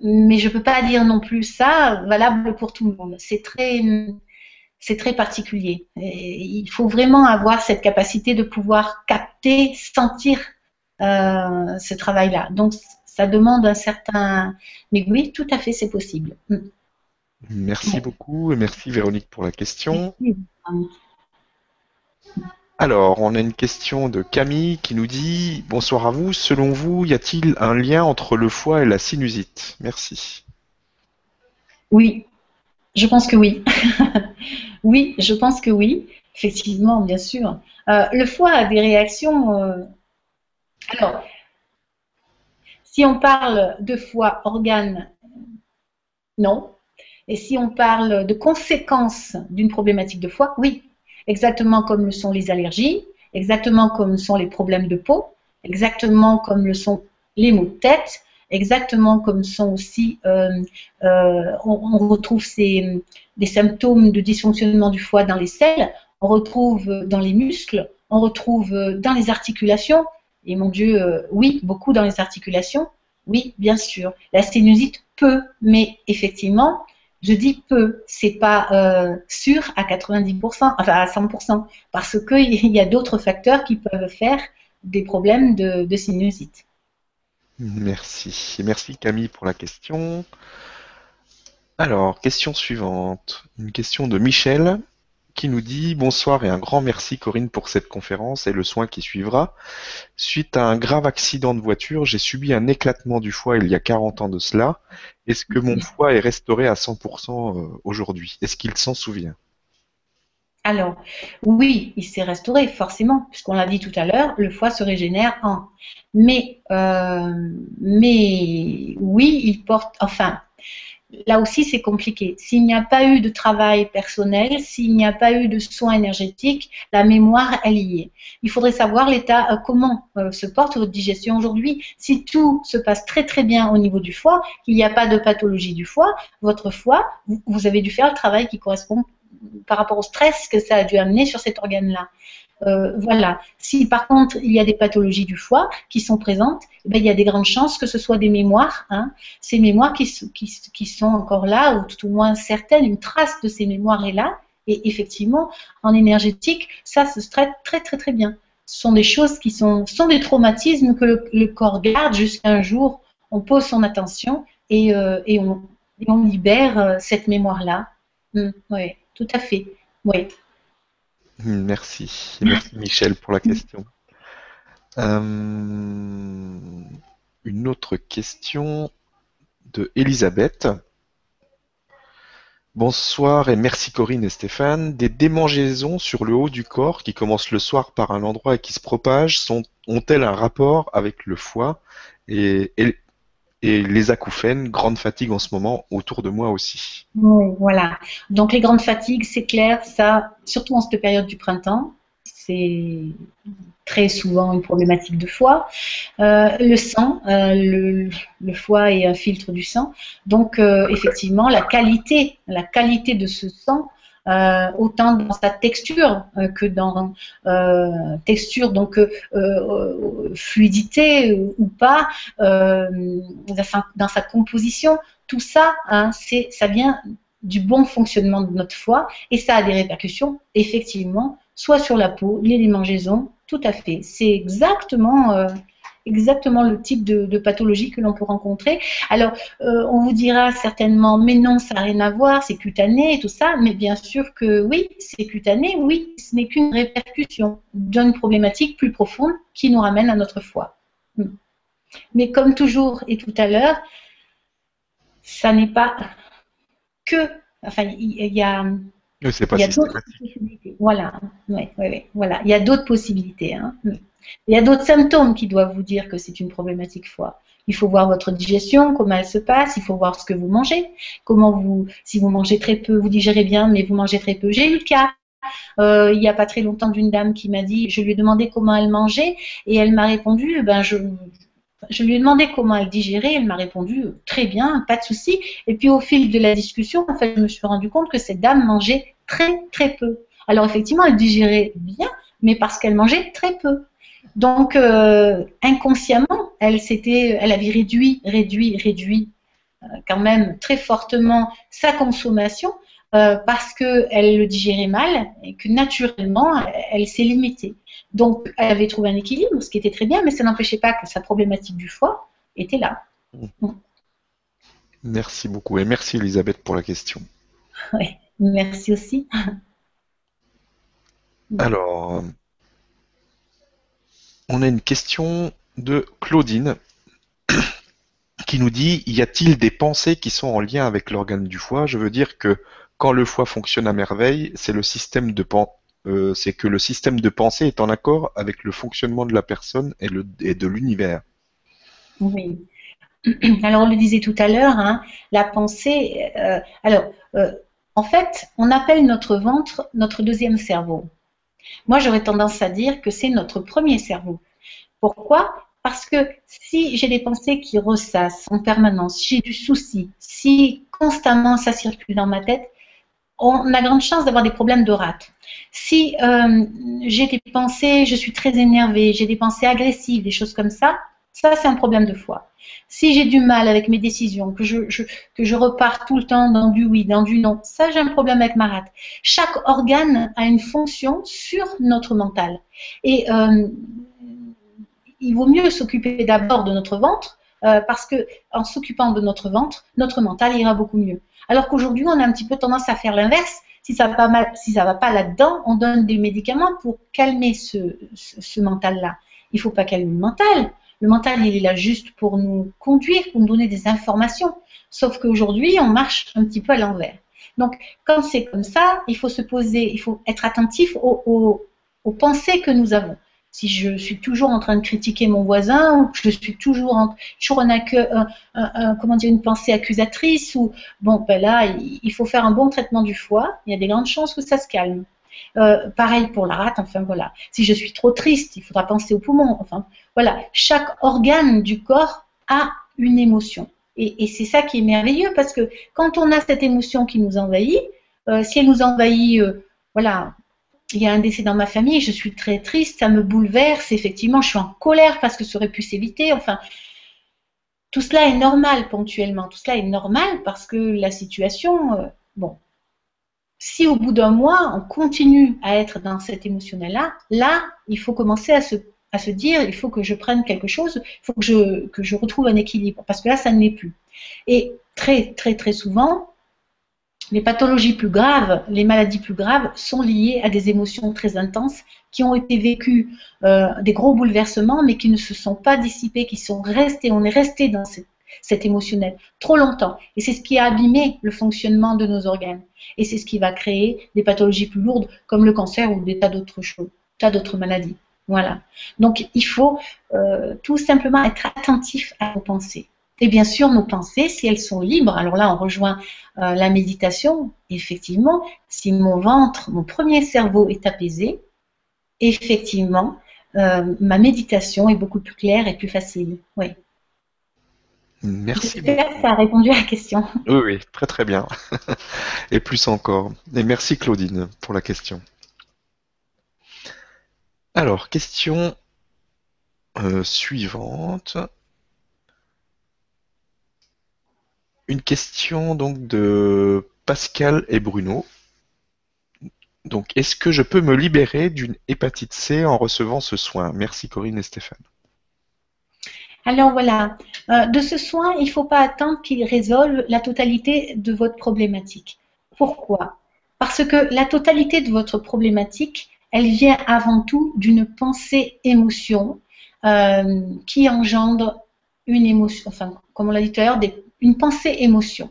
mais je ne peux pas dire non plus ça valable pour tout le monde. C'est très, c'est très particulier. Il faut vraiment avoir cette capacité de pouvoir capter, sentir euh, ce travail-là. Donc, ça demande un certain. Mais oui, tout à fait, c'est possible. Mm. Merci beaucoup et merci Véronique pour la question. Alors, on a une question de Camille qui nous dit Bonsoir à vous. Selon vous, y a-t-il un lien entre le foie et la sinusite? Merci. Oui, je pense que oui. *laughs* oui, je pense que oui. Effectivement, bien sûr. Euh, le foie a des réactions. Euh... Alors, si on parle de foie, organe Non. Et si on parle de conséquences d'une problématique de foie, oui. Exactement comme le sont les allergies, exactement comme le sont les problèmes de peau, exactement comme le sont les maux de tête, exactement comme sont aussi, euh, euh, on, retrouve ces, des symptômes de dysfonctionnement du foie dans les selles, on retrouve dans les muscles, on retrouve dans les articulations, et mon Dieu, euh, oui, beaucoup dans les articulations, oui, bien sûr. La sténusite peut, mais effectivement, je dis peu, c'est pas euh, sûr à 90%, enfin à 100%, parce qu'il *laughs* y a d'autres facteurs qui peuvent faire des problèmes de sinusite. Merci. Merci Camille pour la question. Alors, question suivante. Une question de Michel qui nous dit bonsoir et un grand merci Corinne pour cette conférence et le soin qui suivra. Suite à un grave accident de voiture, j'ai subi un éclatement du foie il y a 40 ans de cela. Est-ce que mon foie est restauré à 100% euh, aujourd'hui? Est-ce qu'il s'en souvient? Alors, oui, il s'est restauré, forcément, puisqu'on l'a dit tout à l'heure, le foie se régénère en. Mais, euh, mais oui, il porte, enfin, là aussi c'est compliqué. S'il n'y a pas eu de travail personnel, s'il n'y a pas eu de soins énergétiques, la mémoire, elle y est. Il faudrait savoir l'état, euh, comment euh, se porte votre digestion aujourd'hui. Si tout se passe très très bien au niveau du foie, qu'il n'y a pas de pathologie du foie, votre foie, vous avez dû faire le travail qui correspond par rapport au stress que ça a dû amener sur cet organe-là. Euh, voilà. Si par contre il y a des pathologies du foie qui sont présentes, eh ben, il y a des grandes chances que ce soit des mémoires, hein, ces mémoires qui, sont encore là, ou tout au moins certaines, une trace de ces mémoires est là. Et effectivement, en énergétique, ça se traite très très très bien. Ce sont des choses qui sont, sont des traumatismes que le, corps garde jusqu'à un jour, on pose son attention et, euh, on, libère euh, cette mémoire-là. Hum, oui, tout à fait. Oui. *laughs* Merci. Merci Michel pour la question. Euh, une autre question de Elisabeth. Bonsoir et merci Corinne et Stéphane. Des démangeaisons sur le haut du corps qui commencent le soir par un endroit et qui se propagent ont-elles un rapport avec le foie et, les acouphènes, grande fatigue en ce moment autour de moi aussi. Oui, voilà. Donc les grandes fatigues, c'est clair, ça, surtout en cette période du printemps, c'est très souvent une problématique de foie. Euh, le sang, euh, le, foie est un filtre du sang, donc euh, effectivement la qualité, la qualité de ce sang euh, autant dans sa texture euh, que dans euh, texture, donc fluidité ou pas, dans sa, composition. Tout ça, hein, c'est, ça vient du bon fonctionnement de notre foie et ça a des répercussions effectivement soit sur la peau, les démangeaisons, tout à fait. C'est exactement exactement le type de, pathologie que l'on peut rencontrer. Alors, euh, on vous dira certainement, mais non, ça n'a rien à voir, c'est cutané et tout ça, mais bien sûr que oui, c'est cutané, oui, ce n'est qu'une répercussion d'une problématique plus profonde qui nous ramène à notre foi. Hmm. Mais comme toujours et tout à l'heure, ça n'est pas que, enfin, il y, a c'est pas il y a d'autres possibilités. Voilà, ouais, ouais, voilà. Il y a d'autres possibilités. Hein. Il y a d'autres symptômes qui doivent vous dire que c'est une problématique foie. Il faut voir votre digestion, comment elle se passe, il faut voir ce que vous mangez, comment vous, si vous mangez très peu, vous digérez bien, mais vous mangez très peu. J'ai eu le cas euh, il n'y a pas très longtemps d'une dame qui m'a dit, je lui ai demandé comment elle mangeait et elle m'a répondu, ben je, je lui ai demandé comment elle digérait, elle m'a répondu très bien, pas de souci. Et puis au fil de la discussion, en fait, je me suis rendu compte que cette dame mangeait très très peu. Alors effectivement, elle digérait bien, mais parce qu'elle mangeait très peu. Donc, euh, inconsciemment, elle, s'était, elle avait réduit, réduit, réduit euh, quand même très fortement sa consommation euh, parce qu'elle le digérait mal et que naturellement, elle, s'est limitée. Donc, elle avait trouvé un équilibre, ce qui était très bien, mais ça n'empêchait pas que sa problématique du foie était là. Mmh. Merci beaucoup et merci Elisabeth pour la question. Oui, merci aussi. *laughs* Alors, on a une question de Claudine *coughs* qui nous dit y a-t-il des pensées qui sont en lien avec l'organe du foie? Je veux dire que quand le foie fonctionne à merveille, c'est le système de euh, c'est que le système de pensée est en accord avec le fonctionnement de la personne et, de l'univers. Oui. *coughs* Alors, on le disait tout à l'heure, hein, la pensée. Euh, alors, euh, en fait, on appelle notre ventre notre deuxième cerveau. Moi, j'aurais tendance à dire que c'est notre premier cerveau. Pourquoi? Parce que si j'ai des pensées qui ressassent en permanence, si j'ai du souci, si constamment ça circule dans ma tête, on a grande chance d'avoir des problèmes de rate. Si euh, j'ai des pensées, je suis très énervée, j'ai des pensées agressives, des choses comme ça, ça c'est un problème de foi. Si j'ai du mal avec mes décisions, que je, que je repars tout le temps dans du oui, dans du non, ça j'ai un problème avec ma rate. Chaque organe a une fonction sur notre mental. Et euh, il vaut mieux s'occuper d'abord de notre ventre, euh, parce que en s'occupant de notre ventre, notre mental ira beaucoup mieux. Alors qu'aujourd'hui, on a un petit peu tendance à faire l'inverse. Si ça va si ça va pas là-dedans, on donne des médicaments pour calmer ce, mental-là. Il faut pas calmer le mental. Le mental, il est là juste pour nous conduire, pour nous donner des informations. Sauf qu'aujourd'hui, on marche un petit peu à l'envers. Donc, quand c'est comme ça, il faut se poser, il faut être attentif aux pensées que nous avons si je suis toujours en train de critiquer mon voisin ou je suis toujours en, toujours comment dire, une pensée accusatrice ou bon ben là il, faut faire un bon traitement du foie, il y a des grandes chances que ça se calme. Euh, pareil pour la rate, enfin voilà. Si je suis trop triste, il faudra penser aux poumons. Enfin voilà, chaque organe du corps a une émotion. Et, c'est ça qui est merveilleux parce que quand on a cette émotion qui nous envahit, euh, si elle nous envahit, euh, voilà, il y a un décès dans ma famille, je suis très triste, ça me bouleverse, effectivement, je suis en colère parce que ça aurait pu s'éviter. Enfin, tout cela est normal ponctuellement, tout cela est normal parce que la situation, euh, bon, si au bout d'un mois, on continue à être dans cette émotionnel-là, là, il faut commencer à se, à se dire, il faut que je prenne quelque chose, il faut que je, que je retrouve un équilibre, parce que là, ça ne l'est plus. Et très, très, très souvent, les pathologies plus graves, les maladies plus graves sont liées à des émotions très intenses qui ont été vécues, euh, des gros bouleversements, mais qui ne se sont pas dissipés, qui sont restés, on est resté dans cet émotionnel trop longtemps. Et c'est ce qui a abîmé le fonctionnement de nos organes. Et c'est ce qui va créer des pathologies plus lourdes comme le cancer ou des tas d'autres choses, tas d'autres maladies. Voilà. Donc il faut euh, tout simplement être attentif à nos pensées. Et bien sûr, nos pensées, si elles sont libres, alors là, on rejoint euh, la méditation. Effectivement, si mon ventre, mon premier cerveau est apaisé, effectivement, euh, ma méditation est beaucoup plus claire et plus facile. Oui. Merci. J'espère que ça a répondu à la question. Oui, oui, très très bien. *laughs* et plus encore. Et merci Claudine pour la question. Alors, question euh, suivante. Une question donc de Pascal et Bruno. Donc, est-ce que je peux me libérer d'une hépatite C en recevant ce soin? Merci Corinne et Stéphane. Alors voilà, euh, de ce soin, il ne faut pas attendre qu'il résolve la totalité de votre problématique. Pourquoi? Parce que la totalité de votre problématique, elle vient avant tout d'une pensée-émotion euh, qui engendre une émotion, enfin, comme on l'a dit tout à l'heure, une pensée-émotion.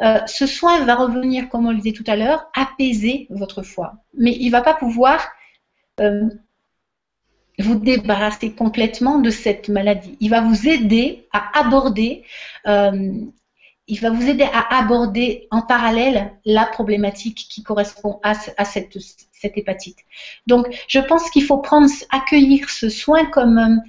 Euh, ce soin va revenir, comme on le disait tout à l'heure, apaiser votre foi. Mais il ne va pas pouvoir euh, vous débarrasser complètement de cette maladie. Il va vous aider à aborder, il va vous aider à aborder en parallèle la problématique qui correspond à, cette, cette, hépatite. Donc, je pense qu'il faut accueillir ce soin comme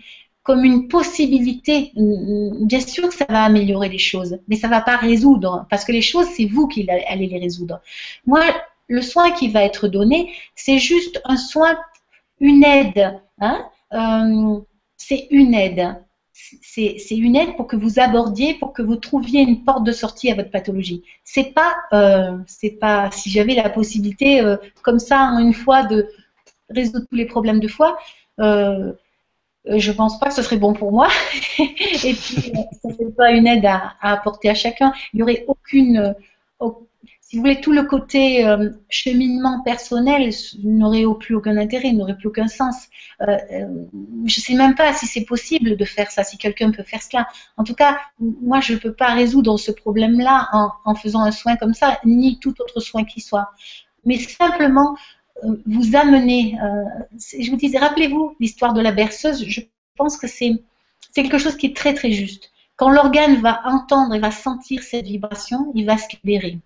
comme une possibilité. Bien sûr ça va améliorer les choses, mais ça ne va pas résoudre, parce que les choses, c'est vous qui allez les résoudre. Moi, le soin qui va être donné, c'est juste un soin, une aide. Hein euh, c'est une aide. C'est une aide pour que vous abordiez, pour que vous trouviez une porte de sortie à votre pathologie. C'est pas, euh, c'est pas, si j'avais la possibilité, euh, comme ça, en une fois, de résoudre tous les problèmes de foi, euh, euh, je pense pas que ce serait bon pour moi. *laughs* et puis, ce n'est pas une aide à, apporter à chacun. Il n'y aurait aucune, si vous voulez, tout le côté cheminement personnel n'aurait plus aucun intérêt, n'aurait plus aucun sens. je ne sais même pas si c'est possible de faire ça, si quelqu'un peut faire cela. En tout cas, moi, je ne peux pas résoudre ce problème-là en, en faisant un soin comme ça, ni tout autre soin qui soit. Mais simplement vous amener. Euh, je vous disais, rappelez-vous l'histoire de la berceuse. Je pense que c'est quelque chose qui est très très juste. Quand l'organe va entendre et va sentir cette vibration, il va se libérer.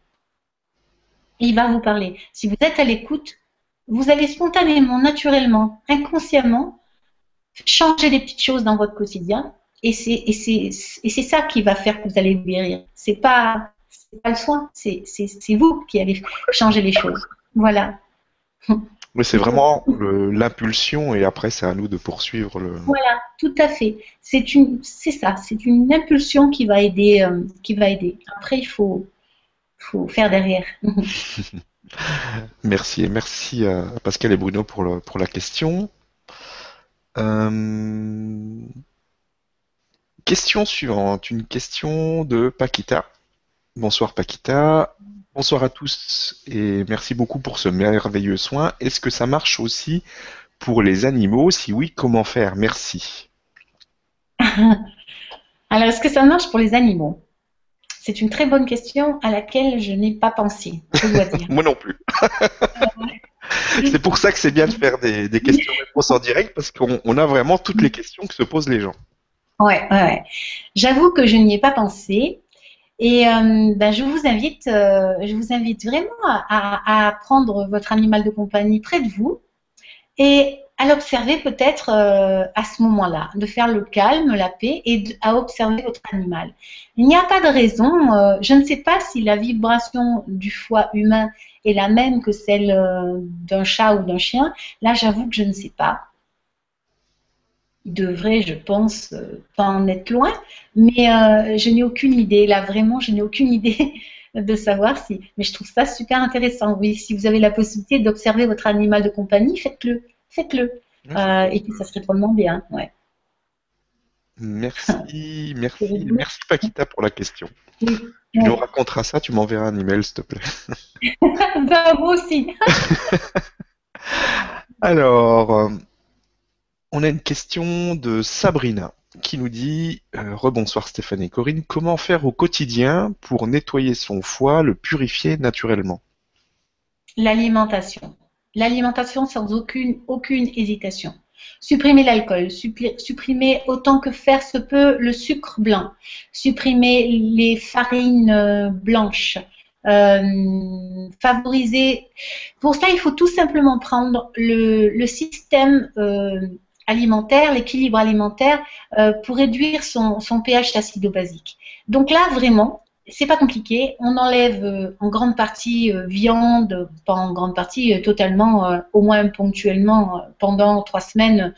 Il va vous parler. Si vous êtes à l'écoute, vous allez spontanément, naturellement, inconsciemment, changer des petites choses dans votre quotidien. Et c'est ça qui va faire que vous allez guérir. C'est pas, pas le soin, c'est vous qui allez changer les choses. Voilà. *laughs* Mais c'est vraiment l'impulsion et après c'est à nous de poursuivre le. Voilà, tout à fait. C'est une, c'est ça, c'est une impulsion qui va aider, euh, qui va aider. Après il faut, faut faire derrière. *laughs* merci et merci à Pascal et Bruno pour, le, pour la question. Euh, question suivante, une question de Paquita. Bonsoir Paquita. Bonsoir à tous et merci beaucoup pour ce merveilleux soin. Est-ce que ça marche aussi pour les animaux? Si oui, comment faire? Merci. *laughs* Alors, est-ce que ça marche pour les animaux? C'est une très bonne question à laquelle je n'ai pas pensé, je dois dire. *laughs* Moi non plus. *laughs* c'est pour ça que c'est bien de faire des, questions-réponses en direct parce qu'on a vraiment toutes les questions que se posent les gens. Ouais, ouais. J'avoue que je n'y ai pas pensé. Et euh, ben, je vous invite, euh, je vous invite vraiment à, à, prendre votre animal de compagnie près de vous et à l'observer peut-être euh, à ce moment-là, de faire le calme, la paix et à observer votre animal. Il n'y a pas de raison, je ne sais pas si la vibration du foie humain est la même que celle d'un chat ou d'un chien. Là, j'avoue que je ne sais pas il devrait, je pense, euh, pas en être loin, mais euh, je n'ai aucune idée. Là, vraiment, je n'ai aucune *laughs* idée de savoir si. Mais je trouve ça super intéressant. Oui, si vous avez la possibilité d'observer votre animal de compagnie, faites-le. Faites-le. Euh, et puis, ça serait drôlement bien. Ouais. Merci, *laughs* merci, merci Paquita pour la question. Tu nous raconteras ça, tu m'enverras un email, s'il te plaît. *laughs* ben, moi aussi. *laughs* Alors, on a une question de Sabrina qui nous dit euh, Rebonsoir Stéphane et Corinne, comment faire au quotidien pour nettoyer son foie, le purifier naturellement? L'alimentation. L'alimentation sans aucune, aucune hésitation. Supprimer l'alcool, supprimer autant que faire se peut le sucre blanc, supprimer les farines euh, blanches, euh, favoriser. Pour ça, il faut tout simplement prendre le, système alimentaire, l'équilibre alimentaire, euh, pour réduire son, pH acido-basique. Donc là, vraiment, c'est pas compliqué. On enlève euh, en grande partie euh, viande, pas en grande partie, totalement, au moins ponctuellement, pendant trois semaines,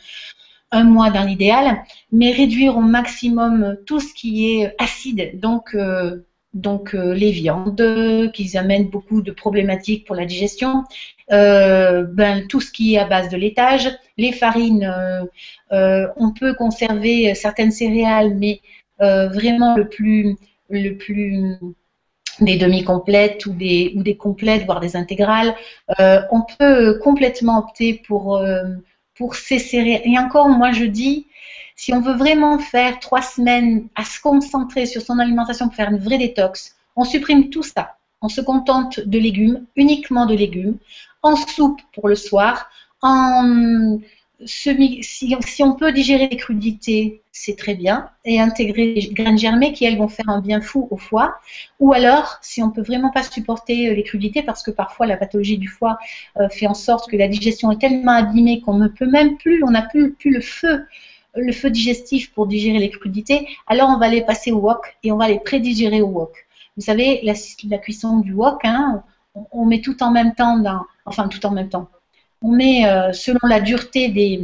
un mois dans l'idéal, mais réduire au maximum tout ce qui est acide. Donc donc les viandes qui amènent beaucoup de problématiques pour la digestion, euh, ben, tout ce qui est à base de laitage, les farines, euh, euh, on peut conserver certaines céréales, mais vraiment le plus, le plus des demi-complètes ou des, ou des complètes, voire des intégrales. on peut complètement opter pour, pour ces céréales. Et encore, moi je dis, si on veut vraiment faire trois semaines à se concentrer sur son alimentation pour faire une vraie détox, on supprime tout ça. On se contente de légumes, uniquement de légumes en soupe pour le soir, en semi, si, on peut digérer les crudités, c'est très bien, et intégrer les graines germées qui, elles, vont faire un bien fou au foie. Ou alors, si on peut vraiment pas supporter euh, les crudités, parce que parfois la pathologie du foie euh, fait en sorte que la digestion est tellement abîmée qu'on ne peut même plus, on n'a plus, le feu digestif pour digérer les crudités, alors on va les passer au wok et on va les prédigérer au wok. Vous savez, la, cuisson du wok, hein, on, met tout en même temps enfin tout en même temps. On met, euh, selon la dureté des,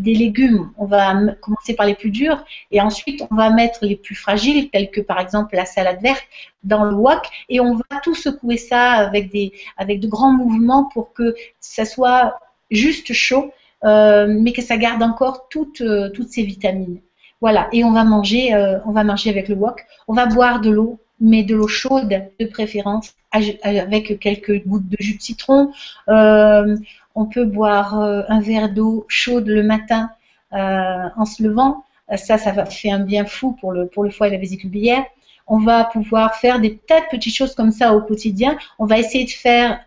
légumes, on va commencer par les plus durs et ensuite on va mettre les plus fragiles, tels que par exemple la salade verte, dans le wok et on va tout secouer ça avec, de grands mouvements pour que ça soit juste chaud, euh, mais que ça garde encore toutes, euh, toutes ces vitamines. Voilà, et on va manger, on va manger avec le wok. On va boire de l'eau mais de l'eau chaude de préférence, avec quelques gouttes de jus de citron. Euh, on peut boire euh, un verre d'eau chaude le matin euh, en se levant. Ça, ça va faire un bien fou pour le, pour le foie et la vésicule biliaire. On va pouvoir faire des tas de petites choses comme ça au quotidien. On va essayer de faire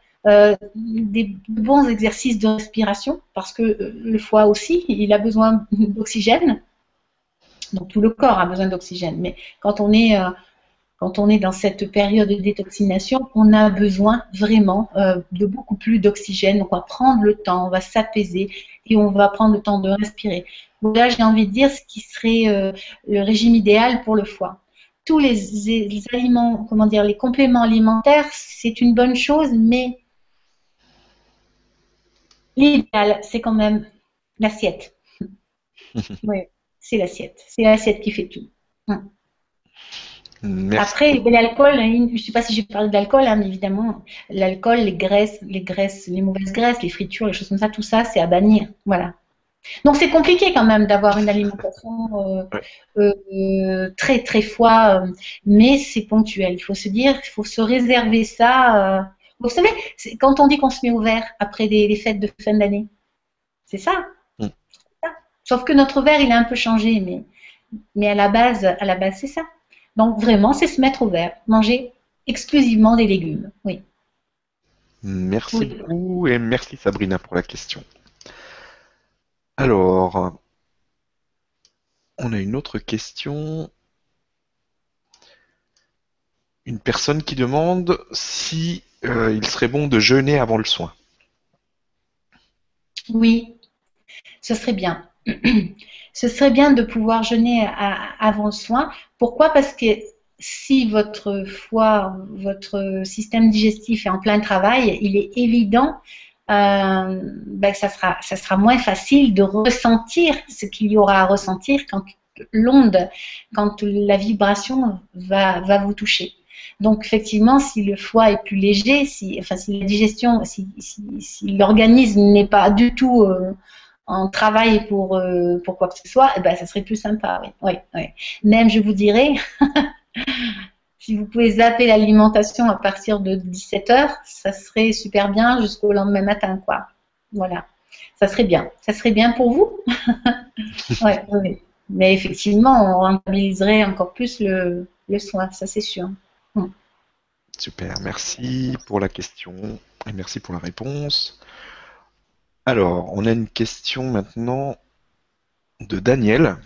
des bons exercices de respiration parce que le foie aussi, il a besoin d'oxygène. Donc tout le corps a besoin d'oxygène. Mais quand on est quand on est dans cette période de détoxination, on a besoin vraiment euh, de beaucoup plus d'oxygène. Donc on va prendre le temps, on va s'apaiser et on va prendre le temps de respirer. Voilà, j'ai envie de dire ce qui serait euh, le régime idéal pour le foie. Tous les, les, aliments, comment dire, les compléments alimentaires, c'est une bonne chose, mais l'idéal, c'est quand même l'assiette. *laughs* oui, c'est l'assiette. C'est l'assiette qui fait tout. Hum. Après, l'alcool, hein, je ne sais pas si j'ai parlé d'alcool, hein, mais évidemment, l'alcool, les graisses, les graisses, les mauvaises graisses, les fritures, les choses comme ça, tout ça, c'est à bannir. Voilà. Donc c'est compliqué quand même d'avoir une alimentation euh, euh, très très foie, euh, mais c'est ponctuel. Il faut se dire, il faut se réserver ça. vous savez, quand on dit qu'on se met au vert après des, fêtes de fin d'année, c'est ça. Mm. ça. Sauf que notre verre, il a un peu changé, mais mais à la base, à la base, c'est ça. Donc vraiment, c'est se mettre au vert, manger exclusivement des légumes. Oui. Merci beaucoup et merci Sabrina pour la question. Alors, on a une autre question. Une personne qui demande si euh, il serait bon de jeûner avant le soin. Oui, ce serait bien. *clears throat* ce serait bien de pouvoir jeûner avant le soin. Pourquoi? Parce que si votre foie, votre système digestif est en plein travail, il est évident euh, ben, que ça sera, moins facile de ressentir ce qu'il y aura à ressentir quand l'onde, quand la vibration va, vous toucher. Donc effectivement, si le foie est plus léger, si, enfin, si la digestion, si, l'organisme n'est pas du tout euh, en travail pour, euh, pour quoi que ce soit, eh ben, ça serait plus sympa. Oui. Oui, Même, je vous dirais, *laughs* si vous pouvez zapper l'alimentation à partir de 17 heures, ça serait super bien jusqu'au lendemain matin, quoi. Voilà. Ça serait bien. Ça serait bien pour vous? *laughs* oui. Mais effectivement, on rentabiliserait encore plus le, le soin, ça c'est sûr. Hmm. Super, merci pour la question et merci pour la réponse. Alors, on a une question maintenant de Daniel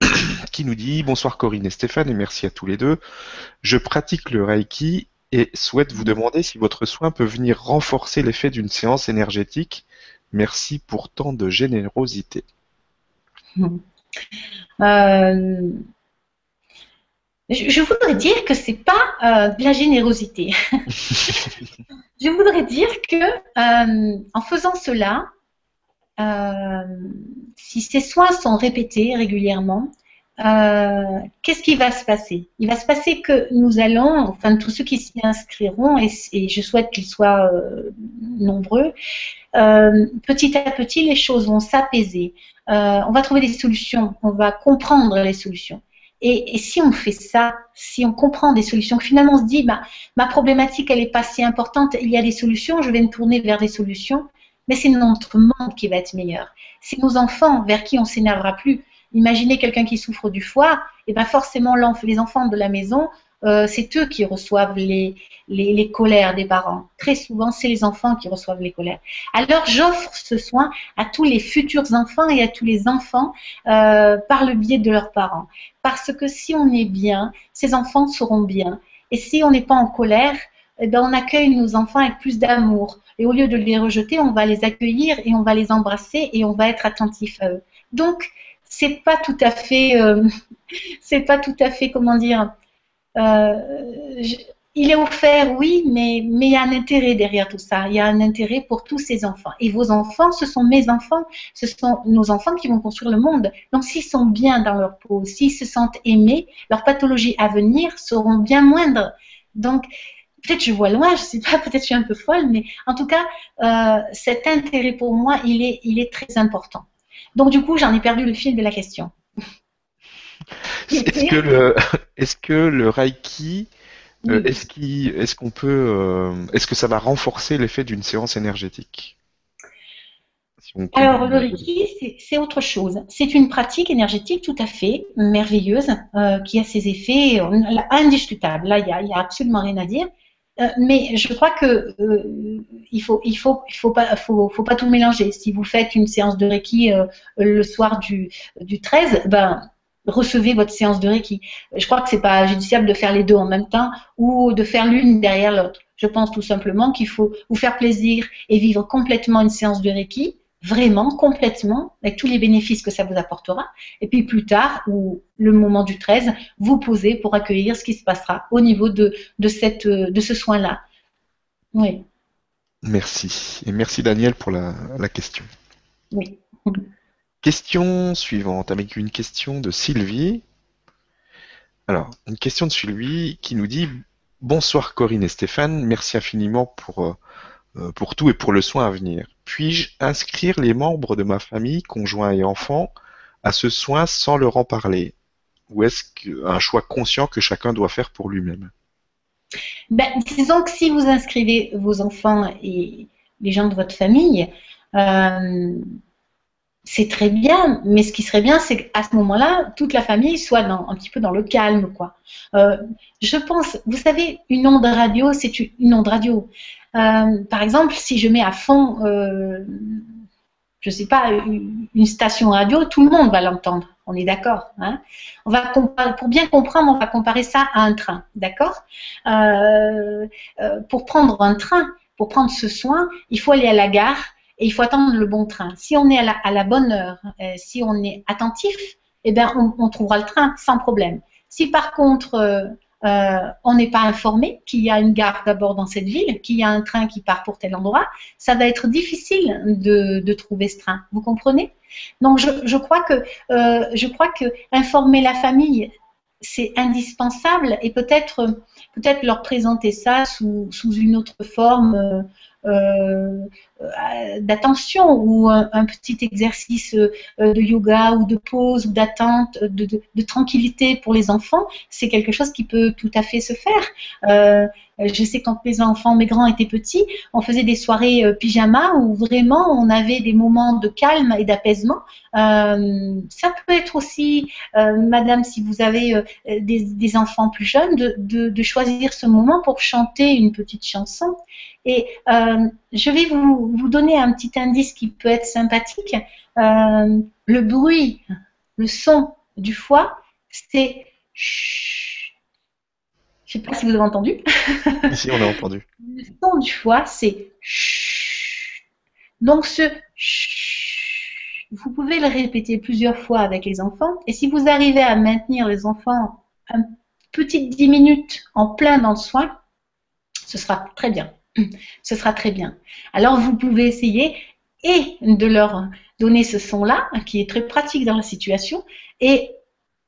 *coughs* qui nous dit Bonsoir Corinne et Stéphane et merci à tous les deux. Je pratique le Reiki et souhaite vous demander si votre soin peut venir renforcer l'effet d'une séance énergétique. Merci pour tant de générosité. Euh, je, voudrais dire que c'est pas euh, de la générosité. *laughs* je voudrais dire que euh, en faisant cela, euh, si ces soins sont répétés régulièrement, qu'est-ce qui va se passer? Il va se passer que nous allons, enfin tous ceux qui s'y inscriront, et, et, je souhaite qu'ils soient nombreux, petit à petit les choses vont s'apaiser. on va trouver des solutions, on va comprendre les solutions. Et, si on fait ça, si on comprend des solutions, finalement on se dit, bah, ma problématique, elle n'est pas si importante, il y a des solutions, je vais me tourner vers des solutions, mais c'est notre monde qui va être meilleur. C'est nos enfants vers qui on s'énervera plus. Imaginez quelqu'un qui souffre du foie, et bien forcément les enfants de la maison euh, c'est eux qui reçoivent les, les, colères des parents. Très souvent, c'est les enfants qui reçoivent les colères. Alors, j'offre ce soin à tous les futurs enfants et à tous les enfants euh, par le biais de leurs parents. Parce que si on est bien, ces enfants seront bien. Et si on n'est pas en colère, eh ben, on accueille nos enfants avec plus d'amour. Et au lieu de les rejeter, on va les accueillir et on va les embrasser et on va être attentif à eux. Donc, c'est pas tout à fait, euh, *laughs* c'est pas tout à fait, comment dire, euh, il est offert, oui, mais, il y a un intérêt derrière tout ça. Il y a un intérêt pour tous ces enfants. Et vos enfants, ce sont mes enfants, ce sont nos enfants qui vont construire le monde. Donc s'ils sont bien dans leur peau, s'ils se sentent aimés, leurs pathologies à venir seront bien moindres. Donc peut-être je vois loin, je sais pas, *laughs* peut-être je suis un peu folle, mais en tout cas, euh, cet intérêt pour moi, il est très important. Donc du coup, j'en ai perdu le fil de la question. *laughs* Est-ce que le, *laughs* est-ce que le Reiki, euh, est-ce est-ce qu'on peut, euh, est-ce que ça va renforcer l'effet d'une séance énergétique? Alors le Reiki, c'est autre chose. C'est une pratique énergétique tout à fait merveilleuse euh, qui a ses effets indiscutables. Là, il n'y a, absolument rien à dire. mais je crois que il faut, il faut, il faut pas, faut, faut pas tout mélanger. Si vous faites une séance de Reiki le soir du, du 13, ben recevez votre séance de Reiki. Je crois que c'est pas judiciable de faire les deux en même temps ou de faire l'une derrière l'autre. Je pense tout simplement qu'il faut vous faire plaisir et vivre complètement une séance de Reiki, vraiment, complètement, avec tous les bénéfices que ça vous apportera. Et puis plus tard, ou le moment du 13, vous posez pour accueillir ce qui se passera au niveau de, de, cette, de ce soin-là. Oui. Merci. Et merci Daniel pour la, la question. Oui. Question suivante, avec une question de Sylvie. Alors, une question de Sylvie qui nous dit Bonsoir Corinne et Stéphane, merci infiniment pour, euh, euh, pour tout et pour le soin à venir. Puis-je inscrire les membres de ma famille, conjoints et enfants, à ce soin sans leur en parler? Ou est-ce un choix conscient que chacun doit faire pour lui-même? Ben, Disons que si vous inscrivez vos enfants et les gens de votre famille, euh, c'est très bien, mais ce qui serait bien, c'est qu'à ce moment-là, toute la famille soit dans, un petit peu dans le calme, quoi. Euh, je pense, vous savez, une onde radio, c'est une onde radio. Euh, par exemple, si je mets à fond, euh, je sais pas, une, station radio, tout le monde va l'entendre. On est d'accord. Hein on va pour bien comprendre, on va comparer ça à un train, d'accord? Pour prendre un train, pour prendre ce soin, il faut aller à la gare et il faut attendre le bon train. Si on est à la, bonne heure, euh, si on est attentif, eh bien, on, trouvera le train sans problème. Si par contre, euh, euh, on n'est pas informé qu'il y a une gare d'abord dans cette ville, qu'il y a un train qui part pour tel endroit, ça va être difficile de, trouver ce train. Vous comprenez? Donc, je, crois que, je crois que informer la famille, c'est indispensable et peut-être peut-être leur présenter ça sous, une autre forme d'attention ou un, petit exercice euh, de yoga ou de pause ou d'attente, de, tranquillité pour les enfants, c'est quelque chose qui peut tout à fait se faire. Euh, je sais quand mes enfants, mes grands étaient petits, on faisait des soirées pyjama où vraiment on avait des moments de calme et d'apaisement. ça peut être aussi, Madame, si vous avez des, enfants plus jeunes, de, choisir ce moment pour chanter une petite chanson. Et euh, je vais vous, vous, donner un petit indice qui peut être sympathique. Euh, le bruit, le son du foie, c'est je ne sais pas si vous avez entendu. *laughs* Si, on a entendu. Le son du foie, c'est Donc ce vous pouvez le répéter plusieurs fois avec les enfants. Et si vous arrivez à maintenir les enfants un petit 10 minutes en plein dans le soin, ce sera très bien *clears throat* ce sera très bien. Alors vous pouvez essayer et de leur donner ce son-là, qui est très pratique dans la situation, et,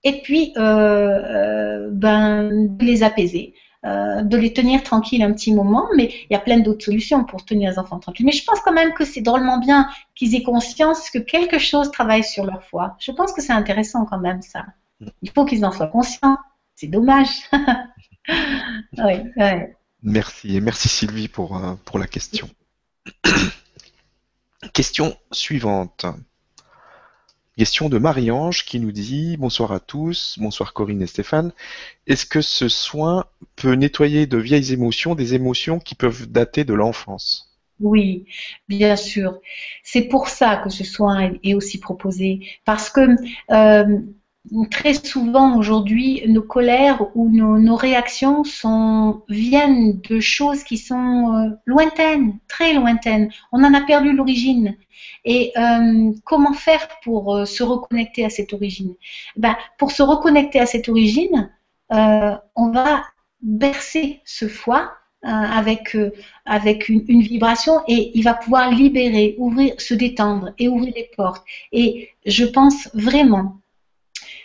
et puis euh, euh, ben, de les apaiser. Euh, de les tenir tranquilles un petit moment, mais il y a plein d'autres solutions pour tenir les enfants tranquilles. Mais je pense quand même que c'est drôlement bien qu'ils aient conscience que quelque chose travaille sur leur foi. Je pense que c'est intéressant quand même ça. Il faut qu'ils en soient conscients. C'est dommage. *laughs* oui. Merci merci Sylvie pour, pour la question. *coughs* question suivante. Question de Marie-Ange qui nous dit Bonsoir à tous, bonsoir Corinne et Stéphane. Est-ce que ce soin peut nettoyer de vieilles émotions, des émotions qui peuvent dater de l'enfance? Oui, bien sûr. C'est pour ça que ce soin est aussi proposé. Parce que euh, très souvent aujourd'hui, nos colères ou nos, réactions viennent de choses qui sont euh, lointaines, très lointaines. On en a perdu l'origine. Et euh, comment faire pour euh, se reconnecter à cette origine? Ben, Pour se reconnecter à cette origine, on va bercer ce foie avec, avec une, une, vibration et il va pouvoir libérer, ouvrir, se détendre et ouvrir les portes. Et je pense vraiment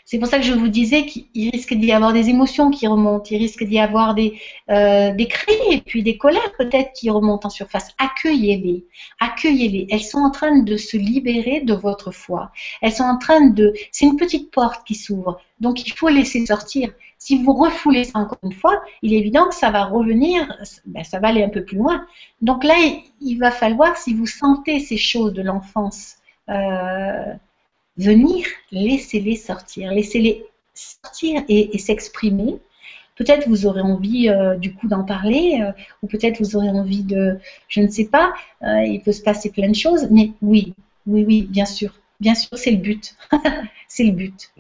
c'est pour ça que je vous disais qu'il risque d'y avoir des émotions qui remontent, il risque d'y avoir des, euh, des cris et puis des colères peut-être qui remontent en surface. Accueillez-les, accueillez-les. Elles sont en train de se libérer de votre foi. Elles sont en train de... C'est une petite porte qui s'ouvre. Donc il faut laisser sortir. Si vous refoulez ça encore une fois, il est évident que ça va revenir, ben, ça va aller un peu plus loin. Donc là, il va falloir, si vous sentez ces choses de l'enfance, euh, venir, laissez-les sortir, laissez-les sortir et, s'exprimer. Peut-être vous aurez envie euh, du coup d'en parler, euh, ou peut-être vous aurez envie de, je ne sais pas, euh, il peut se passer plein de choses, mais oui, oui, oui, bien sûr, bien sûr, c'est le but, *laughs* c'est le but.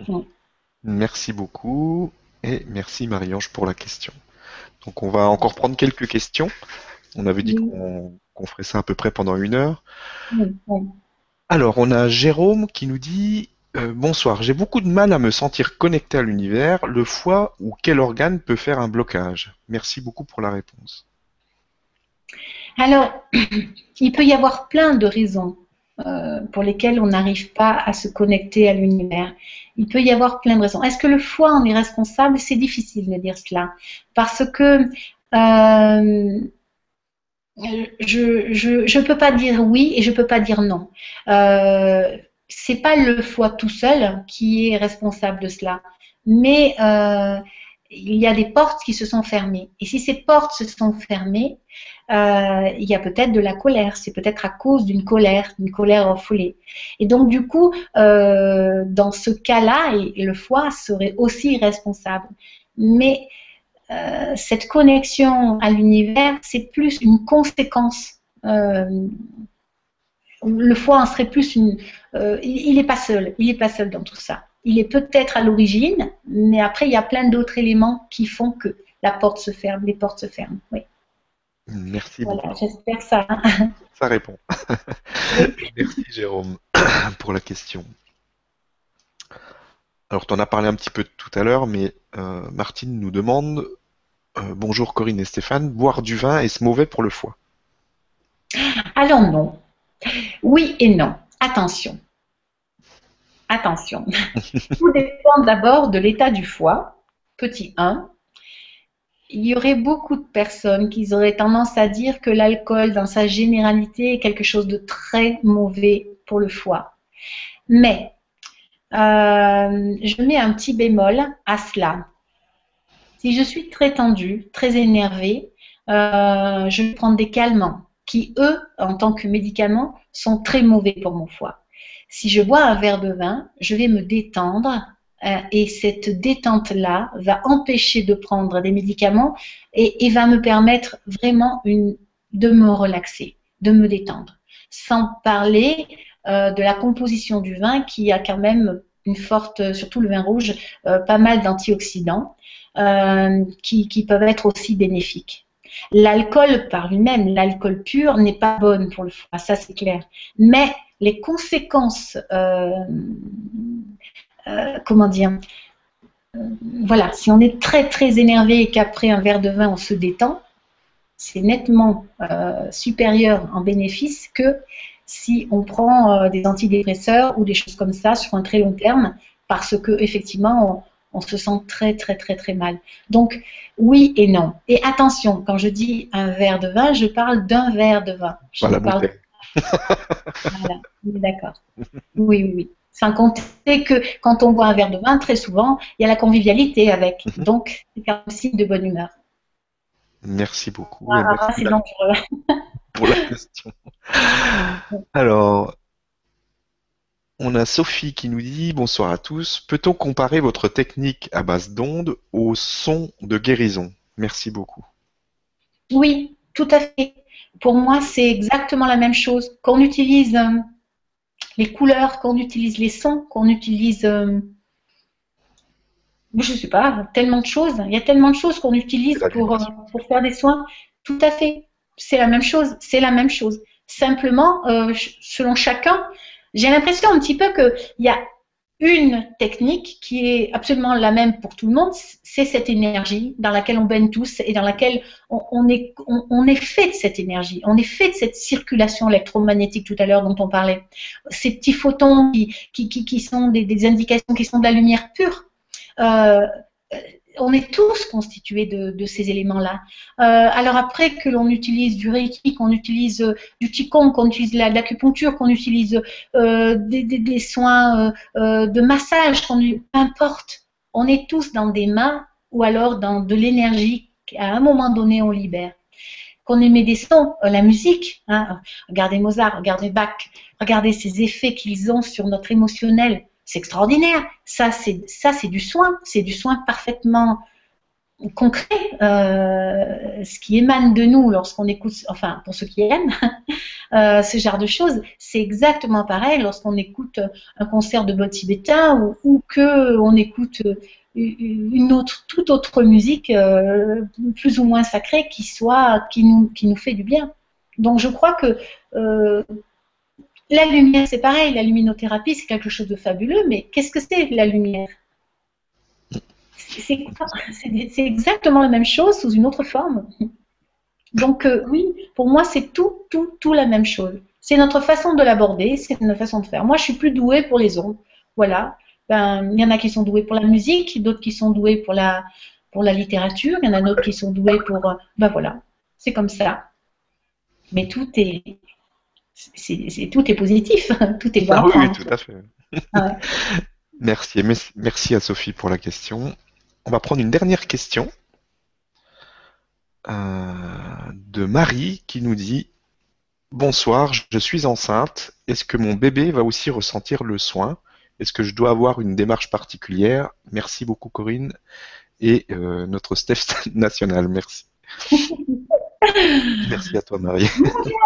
Merci beaucoup et merci Marie-Ange pour la question. Donc on va encore prendre quelques questions. On avait dit qu'on ferait ça à peu près pendant une heure. Alors on a Jérôme qui nous dit euh, bonsoir, j'ai beaucoup de mal à me sentir connecté à l'univers. Le foie ou quel organe peut faire un blocage? Merci beaucoup pour la réponse. Alors, *clears throat* il peut y avoir plein de raisons euh, pour lesquelles on n'arrive pas à se connecter à l'univers. Il peut y avoir plein de raisons. Est-ce que le foie en est responsable? C'est difficile de dire cela. Parce que euh, je ne peux pas dire oui et je ne peux pas dire non. Euh, c'est pas le foie tout seul qui est responsable de cela, mais euh, il y a des portes qui se sont fermées. Et si ces portes se sont fermées, euh, il y a peut-être de la colère. C'est peut-être à cause d'une colère, d'une colère refoulée. Et donc du coup, euh, dans ce cas-là, le foie serait aussi responsable. Mais euh, cette connexion à l'univers, c'est plus une conséquence le foie en serait plus une. Euh, il n'est pas seul, il n'est pas seul dans tout ça. Il est peut-être à l'origine, mais après il y a plein d'autres éléments qui font que la porte se ferme, les portes se ferment. Oui. Merci voilà, J'espère ça. Ça répond. *laughs* Merci Jérôme pour la question. Alors tu en as parlé un petit peu tout à l'heure, mais euh, Martine nous demande euh, bonjour Corinne et Stéphane, boire du vin est-ce mauvais pour le foie? Alors non, oui et non. Attention. Attention. *laughs* Tout dépend d'abord de l'état du foie. Petit 1. Il y aurait beaucoup de personnes qui auraient tendance à dire que l'alcool, dans sa généralité, est quelque chose de très mauvais pour le foie. Mais euh, je mets un petit bémol à cela. Si je suis très tendue, très énervée, euh, je prendre des calmants qui, eux, en tant que médicaments, sont très mauvais pour mon foie. Si je bois un verre de vin, je vais me détendre euh, et cette détente-là va empêcher de prendre des médicaments et, va me permettre vraiment de me relaxer, de me détendre. Sans parler euh, de la composition du vin qui a quand même une forte, surtout le vin rouge, euh, pas mal d'antioxydants qui, qui peuvent être aussi bénéfiques. L'alcool par lui-même, l'alcool pur, n'est pas bonne pour le foie, ça c'est clair. Mais les conséquences, euh, euh, comment dire, euh, voilà, si on est très très énervé et qu'après un verre de vin on se détend, c'est nettement supérieur en bénéfice que si on prend des antidépresseurs ou des choses comme ça sur un très long terme, parce que effectivement on se sent très très très très mal. Donc oui et non. Et attention, quand je dis un verre de vin, je parle d'un verre de vin. Je voilà, *laughs* voilà, d'accord. Oui, oui, oui. Sans compter que quand on boit un verre de vin, très souvent, il y a la convivialité avec. Donc, c'est un signe de bonne humeur. Merci beaucoup. Ah, c'est dangereux. *laughs* Pour la question. Alors, on a Sophie qui nous dit bonsoir à tous. Peut-on comparer votre technique à base d'ondes au son de guérison? Merci beaucoup. Oui, tout à fait. Pour moi, c'est exactement la même chose. Qu'on utilise euh, les couleurs, qu'on utilise les sons, qu'on utilise, euh, je ne sais pas, tellement de choses. Il y a tellement de choses qu'on utilise pour, euh, pour, faire des soins. Tout à fait. C'est la même chose. C'est la même chose. Simplement, selon chacun, j'ai l'impression un petit peu qu'il y a une technique qui est absolument la même pour tout le monde, c'est cette énergie dans laquelle on baigne tous et dans laquelle on, est, fait de cette énergie, on est fait de cette circulation électromagnétique tout à l'heure dont on parlait. Ces petits photons qui, sont des, des, indications qui sont de la lumière pure. Euh, on est tous constitués de, ces éléments-là. Euh, alors après que l'on utilise du Reiki, qu'on utilise euh, du Qigong, qu'on utilise de l'acupuncture, qu'on utilise euh, des, soins de massage, peu importe, on est tous dans des mains ou alors dans de l'énergie qu'à un moment donné on libère. Qu'on aimait des sons, la musique, hein, regardez Mozart, regardez Bach, regardez ces effets qu'ils ont sur notre émotionnel c'est extraordinaire. Ça, c'est ça, c'est du soin. C'est du soin parfaitement concret. Euh, ce qui émane de nous lorsqu'on écoute, enfin pour ceux qui aiment, *laughs* ce genre de choses. C'est exactement pareil lorsqu'on écoute un concert de bol tibétain ou, ou que on écoute une autre, toute autre musique plus ou moins sacrée qui soit, qui nous, qui nous fait du bien. Donc je crois que la lumière, c'est pareil, la luminothérapie, c'est quelque chose de fabuleux, mais qu'est-ce que c'est la lumière? C'est exactement la même chose sous une autre forme. Donc euh, oui, pour moi, c'est tout, tout, tout la même chose. C'est notre façon de l'aborder, c'est notre façon de faire. Moi, je suis plus douée pour les ondes. Voilà. Ben, il y en a qui sont doués pour la musique, d'autres qui sont doués pour la, pour la littérature, il y en a d'autres qui sont doués pour... Euh, ben voilà, c'est comme ça. Mais tout est, c'est, tout est positif, tout est bon. Ah oui, tout à fait. *laughs* merci, merci à Sophie pour la question. On va prendre une dernière question euh, de Marie qui nous dit Bonsoir, je suis enceinte. Est-ce que mon bébé va aussi ressentir le soin? Est-ce que je dois avoir une démarche particulière? Merci beaucoup Corinne et euh, notre Steph *laughs* national. Merci. *laughs* *laughs* Merci à toi, Marie.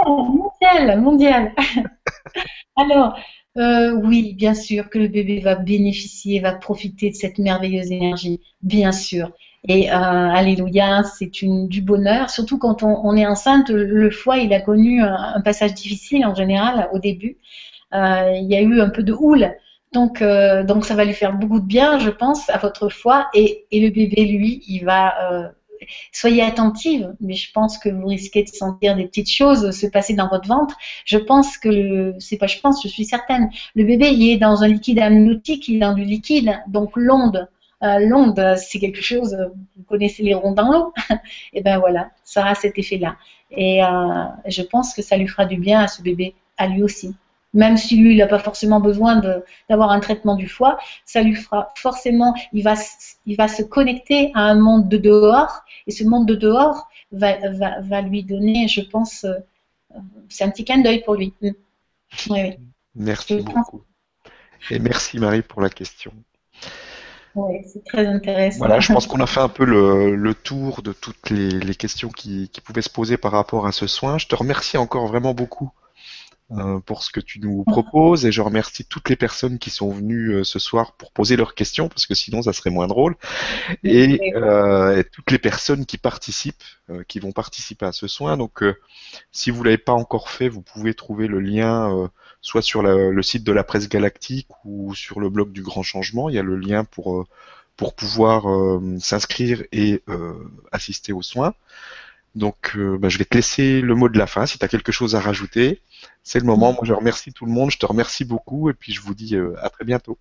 Mondial, mondial, *laughs* Alors, euh, oui, bien sûr que le bébé va bénéficier, va profiter de cette merveilleuse énergie, bien sûr. Et euh, alléluia, c'est du bonheur, surtout quand on, est enceinte. Le foie, il a connu un, passage difficile en général au début. Euh, il y a eu un peu de houle. Donc, ça va lui faire beaucoup de bien, je pense, à votre foie. Et le bébé, lui, il va soyez attentive, mais je pense que vous risquez de sentir des petites choses se passer dans votre ventre. Je pense que, c'est pas je pense, je suis certaine, le bébé il est dans un liquide amniotique, il est dans du liquide, donc l'onde, euh, l'onde c'est quelque chose, vous connaissez les ronds dans l'eau, *laughs* et ben voilà, ça aura cet effet-là. Et euh, je pense que ça lui fera du bien à ce bébé, à lui aussi même si lui, il n'a pas forcément besoin d'avoir un traitement du foie, ça lui fera forcément, il va, il va se connecter à un monde de dehors, et ce monde de dehors va, va, va lui donner, je pense, euh, c'est un petit clin d'œil pour lui. Mm. Oui, oui. Merci beaucoup. Et merci Marie pour la question. Oui, c'est très intéressant. Voilà, je pense qu'on a fait un peu le, le tour de toutes les, les questions qui, qui, pouvaient se poser par rapport à ce soin. Je te remercie encore vraiment beaucoup euh, pour ce que tu nous proposes et je remercie toutes les personnes qui sont venues euh, ce soir pour poser leurs questions parce que sinon ça serait moins drôle et, euh, toutes les personnes qui participent, qui vont participer à ce soin. Donc si vous l'avez pas encore fait, vous pouvez trouver le lien soit sur le site de la presse galactique ou sur le blog du Grand Changement. Il y a le lien pour pour pouvoir s'inscrire et assister aux soins. Donc, bah, je vais te laisser le mot de la fin si tu as quelque chose à rajouter c'est le moment. Moi, je remercie tout le monde. Je te remercie beaucoup et puis je vous dis euh, à très bientôt.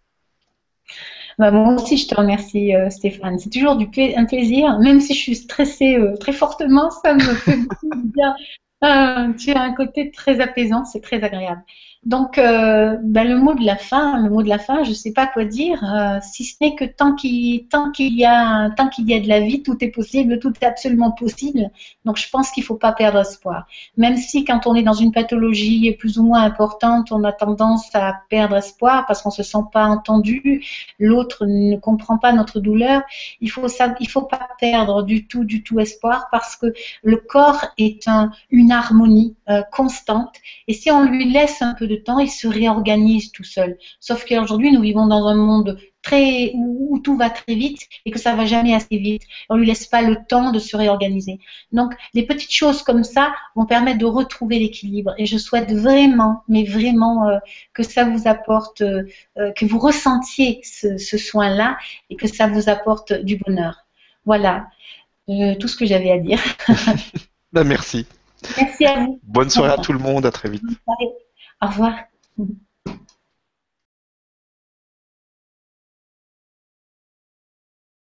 Bah, moi aussi, je te remercie, euh, Stéphane. C'est toujours un plaisir, même si je suis stressée euh, très fortement, ça me fait beaucoup bien. tu as un côté très apaisant, c'est très agréable. Donc, euh, ben, le mot de la fin, le mot de la fin, je ne sais pas quoi dire, euh, si ce n'est que tant qu'il tant qu'il y a tant qu'il y a de la vie, tout est possible, tout est absolument possible. Donc, je pense qu'il ne faut pas perdre espoir. Même si quand on est dans une pathologie plus ou moins importante, on a tendance à perdre espoir parce qu'on se sent pas entendu, l'autre ne comprend pas notre douleur. Il faut ça, il faut pas perdre du tout, du tout espoir parce que le corps est un, une harmonie euh, constante et si on lui laisse un peu de temps, il se réorganise tout seul. Sauf qu'aujourd'hui, nous vivons dans un monde très où, tout va très vite et que ça va jamais assez vite. On lui laisse pas le temps de se réorganiser. Donc, les petites choses comme ça vont permettre de retrouver l'équilibre. Et je souhaite vraiment, mais vraiment, euh, que ça vous apporte, euh, euh, que vous ressentiez ce, ce soin-là et que ça vous apporte du bonheur. Voilà tout ce que j'avais à dire. *laughs* ben, merci. Merci à vous. Bonne soirée à tout le monde. À très vite. Au revoir.